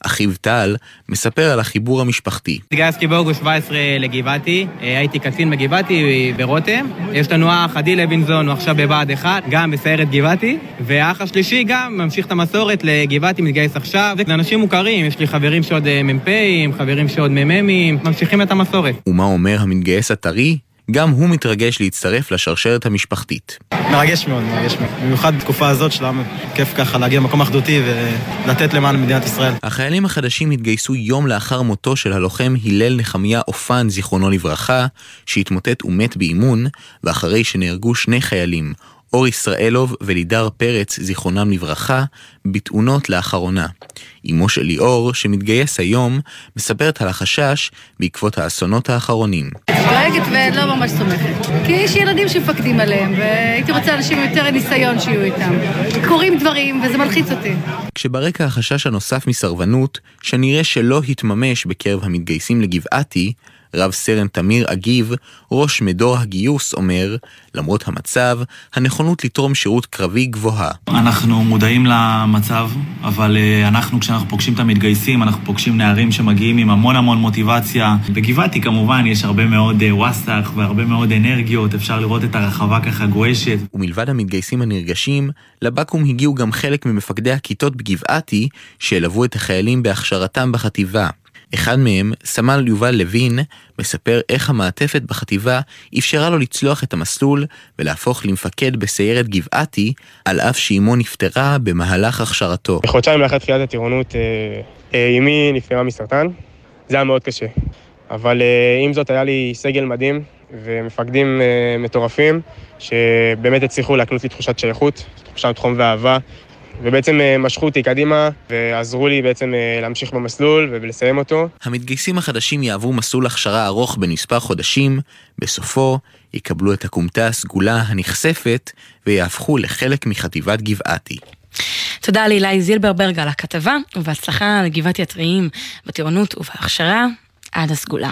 [SPEAKER 16] אחיו טל מספר על החיבור המשפחתי.
[SPEAKER 17] התגייסתי באוגוסט 17 לגבעתי, אה, הייתי קצין בגבעתי ברותם. יש לנו אח, עדי לוינזון, הוא עכשיו בבה"ד 1, גם בסיירת גבעתי. והאח השלישי גם ממשיך את המסורת לגבעתי, מתגייס עכשיו. זה אנשים מוכרים, יש לי חברים שעוד אה, מ"פים, חברים שעוד מ"מים, ממשיכים את המסורת.
[SPEAKER 16] ומה אומר המתגייס הטרי? גם הוא מתרגש להצטרף לשרשרת המשפחתית.
[SPEAKER 18] מרגש מאוד, מרגש מאוד. במיוחד בתקופה הזאת של העם, כיף ככה להגיע למקום אחדותי ולתת למען מדינת ישראל.
[SPEAKER 16] החיילים החדשים התגייסו יום לאחר מותו של הלוחם הלל נחמיה אופן, זיכרונו לברכה, שהתמוטט ומת באימון, ואחרי שנהרגו שני חיילים, אור ישראלוב ולידר פרץ, זיכרונם לברכה, בתאונות לאחרונה. אמו של ליאור, שמתגייס היום, מספרת על החשש בעקבות האסונות האחרונים.
[SPEAKER 19] דואגת ולא ממש סומכת. כי יש ילדים שמפקדים עליהם, והייתי רוצה אנשים עם יותר ניסיון שיהיו איתם. קורים דברים, וזה מלחיץ אותי.
[SPEAKER 16] כשברקע החשש הנוסף מסרבנות, שנראה שלא התממש בקרב המתגייסים לגבעתי, רב סרן תמיר אגיב, ראש מדור הגיוס, אומר, למרות המצב, הנכונות לתרום שירות קרבי גבוהה.
[SPEAKER 14] אנחנו מודעים למצב, אבל uh, אנחנו, כשאנחנו פוגשים את המתגייסים, אנחנו פוגשים נערים שמגיעים עם המון המון מוטיבציה. בגבעתי כמובן יש הרבה מאוד uh, וואסטח והרבה מאוד אנרגיות, אפשר לראות את הרחבה ככה גועשת.
[SPEAKER 16] ומלבד המתגייסים הנרגשים, לבקו"ם הגיעו גם חלק ממפקדי הכיתות בגבעתי, שילוו את החיילים בהכשרתם בחטיבה. אחד מהם, סמל יובל לוין, מספר איך המעטפת בחטיבה אפשרה לו לצלוח את המסלול ולהפוך למפקד בסיירת גבעתי, על אף שאימו נפטרה במהלך הכשרתו.
[SPEAKER 20] חודשיים לאחר תחילת הטירונות, אמי נפטרה מסרטן. זה היה מאוד קשה. אבל עם זאת היה לי סגל מדהים ומפקדים מטורפים, שבאמת הצליחו להקנות לי תחושת שייכות, תחושת חום ואהבה. ובעצם משכו אותי קדימה ועזרו לי בעצם להמשיך במסלול ולסיים אותו.
[SPEAKER 16] המתגייסים החדשים יעברו מסלול הכשרה ארוך בין מספר חודשים, בסופו יקבלו את הכומתה הסגולה הנכספת ויהפכו לחלק מחטיבת גבעתי.
[SPEAKER 1] תודה לאילי זילברברג על הכתבה, ובהצלחה לגבעתי הטריים בטירונות ובהכשרה עד הסגולה.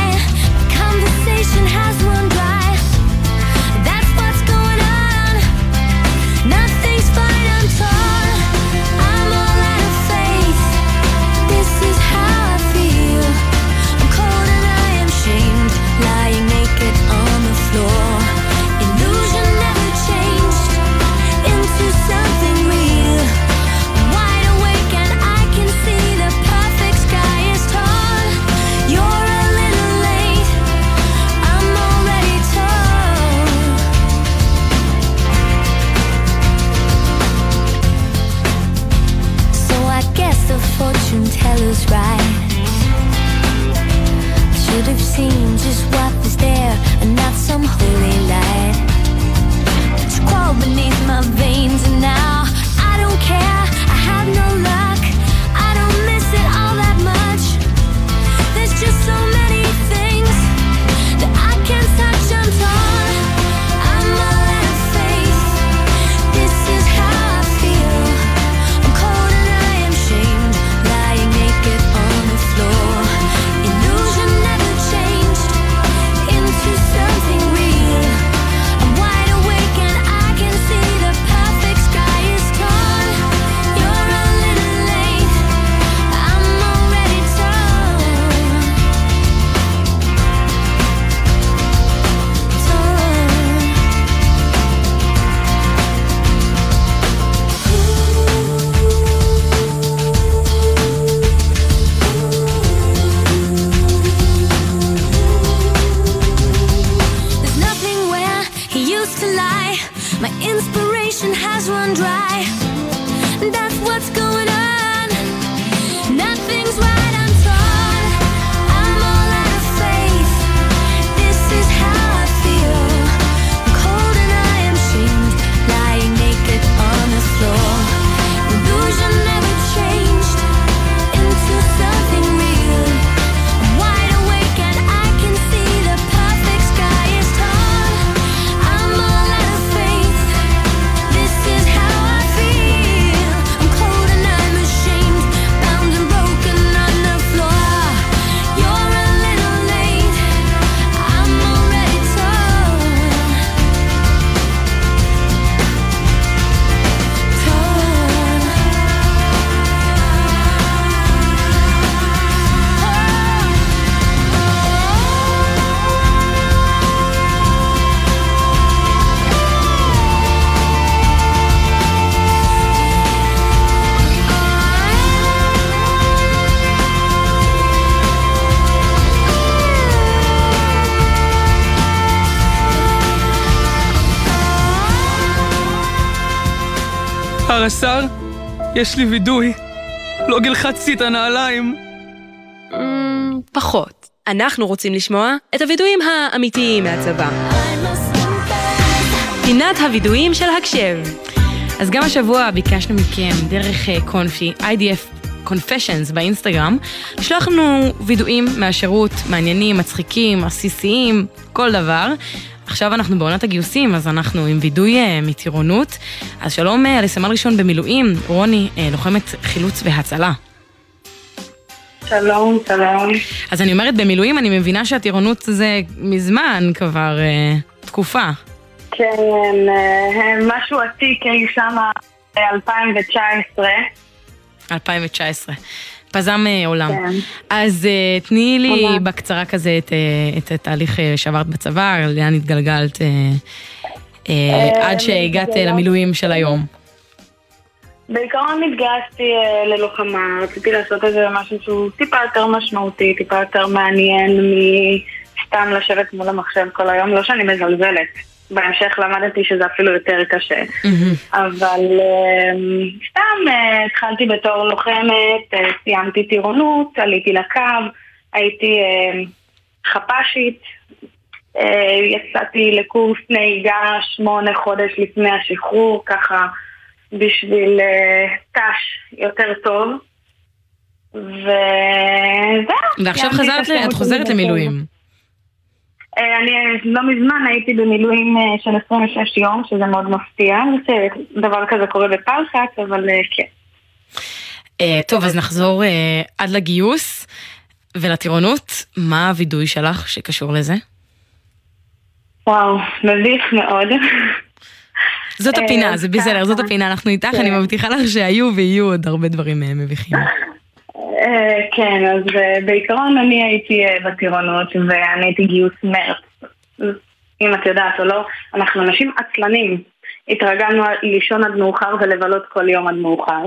[SPEAKER 13] Conversation has run dry. Have seen just what is there and not some holy light. It's crawled beneath my veins and now
[SPEAKER 21] הרס"ר, יש לי וידוי. לא גלחצתי את הנעליים.
[SPEAKER 1] פחות. אנחנו רוצים לשמוע את הווידויים האמיתיים מהצבא. פינת הווידויים של הקשב. אז גם השבוע ביקשנו מכם דרך אה, קונפי, IDF Confessions באינסטגרם, לשלוח לנו וידויים מהשירות, מעניינים, מצחיקים, עסיסיים, כל דבר. עכשיו אנחנו בעונת הגיוסים, אז אנחנו עם וידוי אה, מטירונות. אז שלום אה, לסמל ראשון במילואים, רוני, אה, לוחמת חילוץ והצלה.
[SPEAKER 22] שלום, שלום.
[SPEAKER 1] אז אני אומרת במילואים, אני מבינה שהטירונות זה מזמן כבר אה, תקופה.
[SPEAKER 22] כן, אה, משהו עתיק אי שם ב-2019.
[SPEAKER 1] 2019. פזם אה, עולם.
[SPEAKER 22] כן.
[SPEAKER 1] אז אה, תני לי
[SPEAKER 22] ממש.
[SPEAKER 1] בקצרה כזה את, אה, את התהליך שעברת בצבא, לאן התגלגלת עד שהגעת למילואים של היום.
[SPEAKER 22] בעיקרון התגייסתי ללוחמה, רציתי לעשות איזה משהו שהוא טיפה יותר משמעותי, טיפה יותר מעניין מסתם לשבת מול המחשב כל היום, לא שאני מזלזלת. בהמשך למדתי שזה אפילו יותר קשה. אבל אה, סתם אה, התחלתי בתור לוחמת, אה, סיימתי טירונות, עליתי לקו, הייתי אה, חפ"שית, אה, יצאתי לקורס נהיגה שמונה חודש לפני השחרור, ככה בשביל ת"ש יותר טוב. וזהו.
[SPEAKER 1] ועכשיו חזרת,
[SPEAKER 22] את
[SPEAKER 1] חוזרת למילואים.
[SPEAKER 22] אה, אני לא מזמן הייתי במילואים אה, של 26 יום, שזה מאוד מפתיע, שדבר כזה קורה בפלחץ, אבל אה, כן.
[SPEAKER 1] אה, טוב, אז נחזור אה, עד לגיוס ולטירונות. מה הווידוי שלך שקשור לזה?
[SPEAKER 22] וואו, מביך מאוד.
[SPEAKER 1] זאת
[SPEAKER 22] אה,
[SPEAKER 1] הפינה, זה בסדר, זאת. הפינה, אנחנו איתך,
[SPEAKER 22] כן.
[SPEAKER 1] אני מבטיחה לך שהיו ויהיו עוד הרבה דברים אה, מביכים.
[SPEAKER 22] אה, כן, אז אה, בעיקרון אני הייתי אה, בטירונות ואני הייתי גיוס מרץ. אם את יודעת או לא, אנחנו אנשים עצלנים. התרגלנו לישון עד מאוחר ולבלות כל יום עד מאוחר.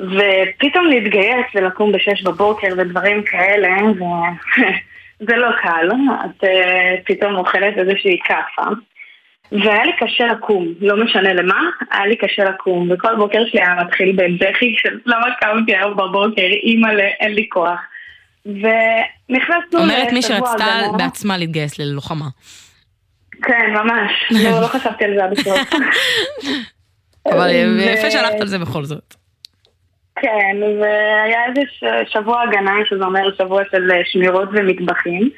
[SPEAKER 22] ופתאום להתגייס ולקום בשש בבוקר ודברים כאלה, זה לא קל. את פתאום אוכלת איזושהי כאפה. והיה לי קשה לקום, לא משנה למה, היה לי קשה לקום, וכל בוקר שלי היה מתחיל בבכי של למה קמתי היום בבוקר, אימא'לה, אין לי כוח. ונכנסנו
[SPEAKER 1] אומרת מי שרצתה
[SPEAKER 22] הגנה.
[SPEAKER 1] בעצמה להתגייס ללוחמה.
[SPEAKER 22] כן, ממש, לא, לא חשבתי על זה עד הסוף.
[SPEAKER 1] אבל יפה שהלכת על זה בכל זאת.
[SPEAKER 22] כן, והיה איזה שבוע הגנה, שזה אומר שבוע של אה, שמירות ומטבחים,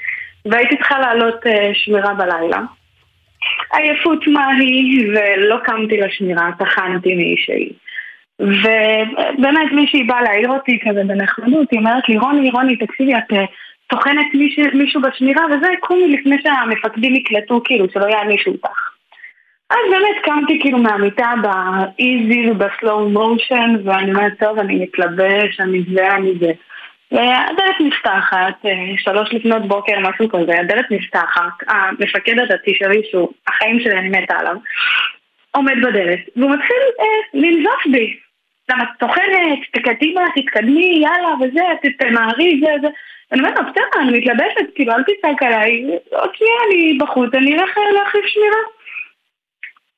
[SPEAKER 22] והייתי צריכה לעלות אה, שמירה בלילה. עייפות מה היא, ולא קמתי לשמירה, טחנתי מישהי. ובאמת מישהי באה להעיר אותי כזה בנחמדות, היא אומרת לי, רוני, רוני, תקשיבי, את אה, טוחנת מישהו בשמירה וזה, קומי לפני שהמפקדים יקלטו, כאילו, שלא יענישו אותך. אז באמת קמתי כאילו מהמיטה באיזי ובסלואו מושן, ואני אומרת, טוב, אני מתלבש, אני זה, אני זה. והדלת נפתחת, אה, שלוש לפנות בוקר, משהו כזה, הדלת נפתחת, המפקד הדתי שלי, שהוא החיים שלי, אני מתה עליו, עומד בדלת, והוא מתחיל אה, לנזוף בי. למה את טוחנת, תקדימה, תתקדמי, יאללה, וזה, תמהרי, זה, זה. אני אומרת לו, בסדר, אני מתלבשת, כאילו, אל תצעק עליי, עוד שנייה אני בחוץ, אני אלך להחליף שמירה.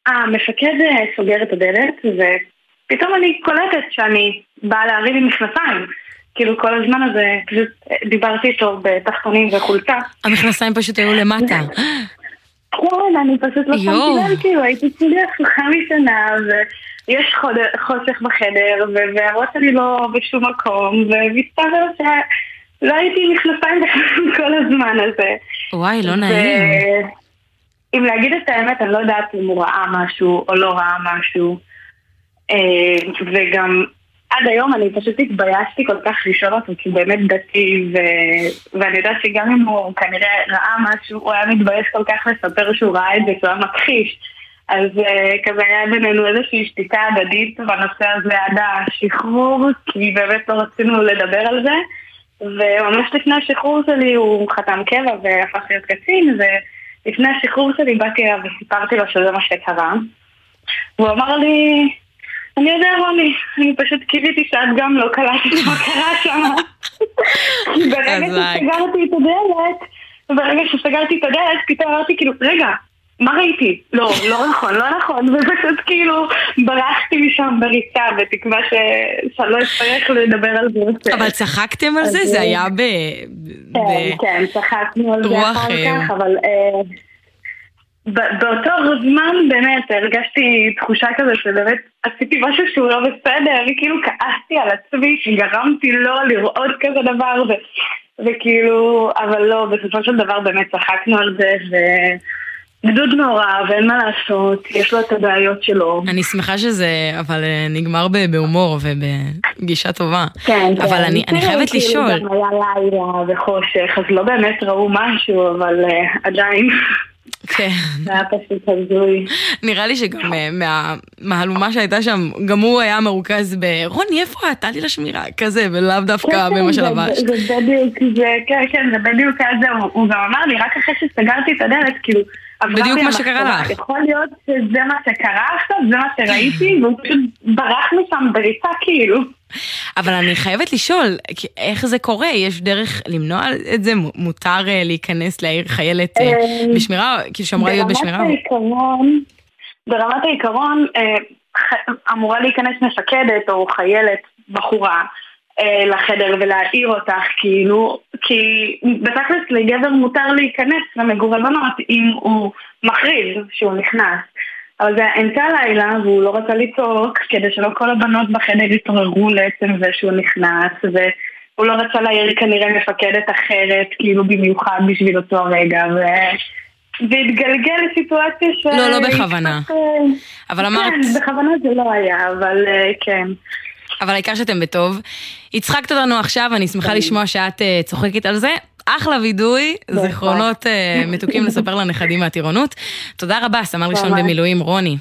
[SPEAKER 22] המפקד סוגר את הדלת, ופתאום אני קולטת שאני באה להריב עם מכנסיים. כאילו כל הזמן הזה, פשוט אה, דיברתי איתו בתחתונים וחולצה.
[SPEAKER 1] המכנסיים פשוט היו למטה.
[SPEAKER 22] כן, אני פשוט לא. שמתי לב, כאילו, הייתי כולי הפוכה משנה, ויש חושך בחדר, והראש שלי לא בשום מקום, ומסתבר שלא הייתי מכנסיים בכלל כל הזמן הזה.
[SPEAKER 1] וואי, לא נעים.
[SPEAKER 22] אם להגיד את האמת, אני לא יודעת אם הוא ראה משהו או לא ראה משהו. אה, וגם עד היום אני פשוט התביישתי כל כך לשאול אותו, כי הוא באמת דתי, ו... ואני יודעת שגם אם הוא כנראה ראה משהו, הוא היה מתבייש כל כך לספר שהוא ראה את זה, שהוא היה מכחיש. אז uh, כזה היה בינינו איזושהי שתיקה הדדית בנושא הזה עד השחרור, כי באמת לא רצינו לדבר על זה. וממש לפני השחרור שלי הוא חתם קבע והפך להיות קצין, ולפני השחרור שלי באתי אליו וסיפרתי לו שזה מה שקרה. והוא אמר לי, אני יודע רוני, אני פשוט קיוויתי שאת גם לא קלטת מה קרה שם. ברגע. שסגרתי את הדלת, ברגע שסגרתי את הדלת, פתאום אמרתי כאילו, רגע, מה ראיתי? לא, לא נכון, לא נכון, ופשוט כאילו ברחתי משם בריצה, בתקווה ש- שאני לא אצטרך לדבר על זה יותר.
[SPEAKER 1] אבל צחקתם על זה? זה היה ב...
[SPEAKER 22] כן, כן, צחקנו על זה אחר כך, אבל אה, באותו זמן באמת הרגשתי תחושה כזה שבאמת עשיתי משהו שהוא לא בסדר, וכאילו כעסתי על עצמי שגרמתי לו לראות כזה דבר, ו- וכאילו, אבל לא, בסופו של דבר באמת צחקנו על זה, וגדוד מעורב, אין מה לעשות, יש לו את הבעיות שלו.
[SPEAKER 1] אני שמחה שזה, אבל אה, נגמר בהומור ובגישה טובה.
[SPEAKER 22] כן, כן.
[SPEAKER 1] אבל אני אני
[SPEAKER 22] כאילו,
[SPEAKER 1] חייבת
[SPEAKER 22] כאילו
[SPEAKER 1] לשאול.
[SPEAKER 22] גם היה לילה וחושך, אז לא באמת ראו משהו, אבל אה, עדיין.
[SPEAKER 1] כן.
[SPEAKER 22] זה היה פשוט הזוי.
[SPEAKER 1] נראה לי שגם אה, מהמהלומה שהייתה שם, גם הוא היה מרוכז ב... רוני, איפה את? עלי לשמירה, כזה, ולאו דווקא
[SPEAKER 22] כן,
[SPEAKER 1] במה
[SPEAKER 22] כן,
[SPEAKER 1] שלבש.
[SPEAKER 22] זה בדיוק, זה, כן, כן, זה בדיוק היה זה, הוא- גם אמר לי, רק אחרי שסגרתי את הדלת, כאילו,
[SPEAKER 1] בדיוק מה שקרה לך.
[SPEAKER 22] יכול להיות שזה מה שקרה עכשיו, זה מה שראיתי, והוא פשוט ברח משם בריצה, כאילו.
[SPEAKER 1] אבל אני חייבת לשאול, איך זה קורה? יש דרך למנוע את זה? מותר אה, להיכנס לעיר חיילת אה,
[SPEAKER 22] אה,
[SPEAKER 1] בשמירה? כאילו שאמורה להיות בשמירה?
[SPEAKER 22] ברמת העיקרון, ברמת העיקרון אמורה להיכנס מפקדת או חיילת, בחורה, לחדר ולהעיר אותך, כאילו, כי בתכלס לגבר מותר להיכנס למגורי בנות אם הוא מכריז שהוא נכנס. אבל זה אמצע הלילה והוא לא רצה לצעוק כדי שלא כל הבנות בחדר יתעוררו לעצם זה שהוא נכנס הוא לא רצה להעיר כנראה מפקדת אחרת, כאילו במיוחד בשביל אותו הרגע, ו... והתגלגל לסיטואציה ש...
[SPEAKER 1] לא, לא בכוונה. אבל אמרת...
[SPEAKER 22] כן, בכוונה זה לא היה, אבל אה, כן.
[SPEAKER 1] אבל העיקר שאתם בטוב. הצחקת אותנו עכשיו, אני שמחה לשמוע שאת אה, צוחקת על זה. אחלה וידוי, זיכרונות אה, מתוקים לספר לנכדים מהטירונות. תודה רבה, סמל ראשון. במילואים, רוני.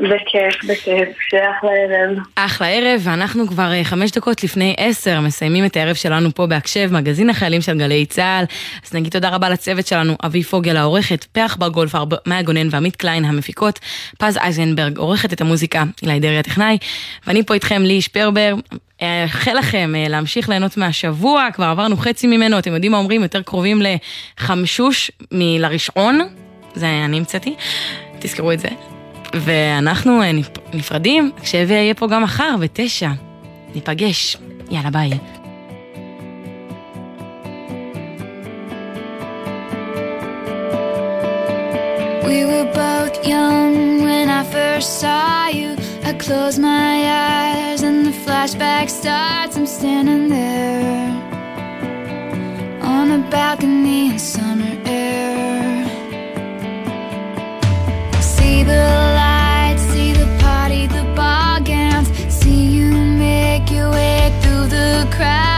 [SPEAKER 22] בכיף, בכיף, שאחלה ערב.
[SPEAKER 1] אחלה ערב, ואנחנו כבר אה, חמש דקות לפני עשר מסיימים את הערב שלנו פה בהקשב, מגזין החיילים של גלי צה"ל. אז נגיד תודה רבה לצוות שלנו, אבי פוגל העורכת, פרח בר גולפר, מאיה גונן ועמית קליין המפיקות, פז אייזנברג עורכת את המוזיקה, אילי דרעי הטכנאי, ואני פה איתכם, לי שפרבר. אאחל לכם אה, להמשיך ליהנות מהשבוע, כבר עברנו חצי ממנו, אתם יודעים מה אומרים, יותר קרובים לחמשוש מלרשעון, זה אני המצאתי, תזכרו את זה. ואנחנו אה, נפ- נפרדים, כשאבי יהיה פה גם מחר בתשע. ניפגש. יאללה ביי.
[SPEAKER 21] We were both young when I first saw you. I close my eyes and the flashback starts. I'm standing there on a balcony in summer air. See the
[SPEAKER 13] cry.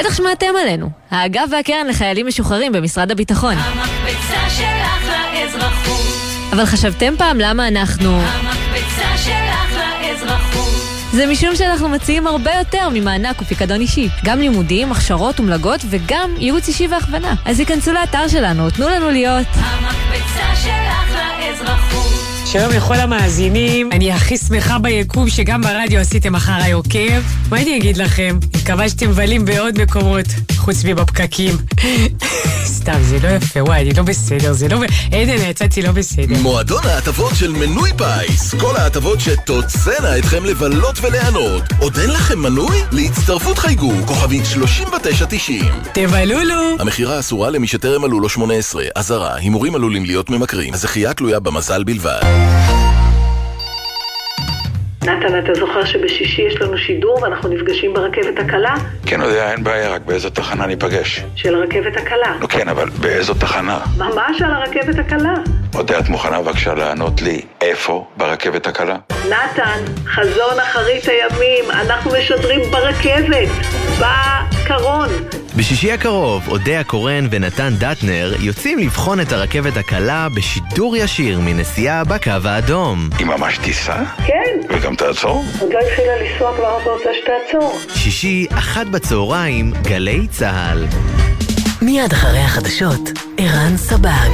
[SPEAKER 23] בטח שמעתם עלינו. האגף והקרן לחיילים משוחררים במשרד הביטחון.
[SPEAKER 21] המקפצה שלך לאזרחות.
[SPEAKER 23] אבל חשבתם פעם למה אנחנו...
[SPEAKER 21] המקפצה שלך לאזרחות.
[SPEAKER 23] זה משום שאנחנו מציעים הרבה יותר ממענק ופיקדון אישי. גם לימודים, הכשרות ומלגות וגם ייעוץ אישי והכוונה. אז היכנסו לאתר שלנו, תנו לנו להיות.
[SPEAKER 21] המקפצה שלך לאזרחות.
[SPEAKER 24] שלום לכל המאזינים, אני הכי שמחה ביקום שגם ברדיו עשיתם אחריי עוקב. מה אני אגיד לכם? מקווה שאתם מבלים בעוד מקומות, חוץ מבפקקים. סתם, זה לא יפה, וואי, אני לא בסדר, זה לא... עדן, יצאתי לא בסדר.
[SPEAKER 25] מועדון ההטבות של מנוי פיס. כל ההטבות שתוצאנה אתכם לבלות וליהנות. עוד אין לכם מנוי? להצטרפות חייגו, כוכבית 3990.
[SPEAKER 24] תבלולו!
[SPEAKER 25] המכירה אסורה למי שטרם מלאו לו 18. אזהרה, הימורים עלולים להיות ממכרים. הזכייה תלויה במזל בלבד.
[SPEAKER 26] נתן, אתה זוכר שבשישי יש לנו שידור ואנחנו נפגשים ברכבת הקלה?
[SPEAKER 27] כן, יודע, אין בעיה, רק באיזו תחנה ניפגש.
[SPEAKER 26] של הרכבת הקלה.
[SPEAKER 27] נו כן, אבל באיזו תחנה?
[SPEAKER 26] ממש על הרכבת הקלה.
[SPEAKER 27] יודע, את מוכנה בבקשה לענות לי איפה ברכבת הקלה?
[SPEAKER 26] נתן, חזון אחרית הימים, אנחנו משדרים ברכבת, בקרון.
[SPEAKER 12] בשישי הקרוב, אודיה קורן ונתן דטנר יוצאים לבחון את הרכבת הקלה בשידור ישיר מנסיעה בקו האדום.
[SPEAKER 27] היא ממש תיסע?
[SPEAKER 26] כן.
[SPEAKER 27] וגם תעצור?
[SPEAKER 26] עוד לא התחילה לנסוע כבר רוצה שתעצור.
[SPEAKER 12] שישי, אחת בצהריים, גלי צה"ל.
[SPEAKER 10] מיד אחרי החדשות, ערן סבג.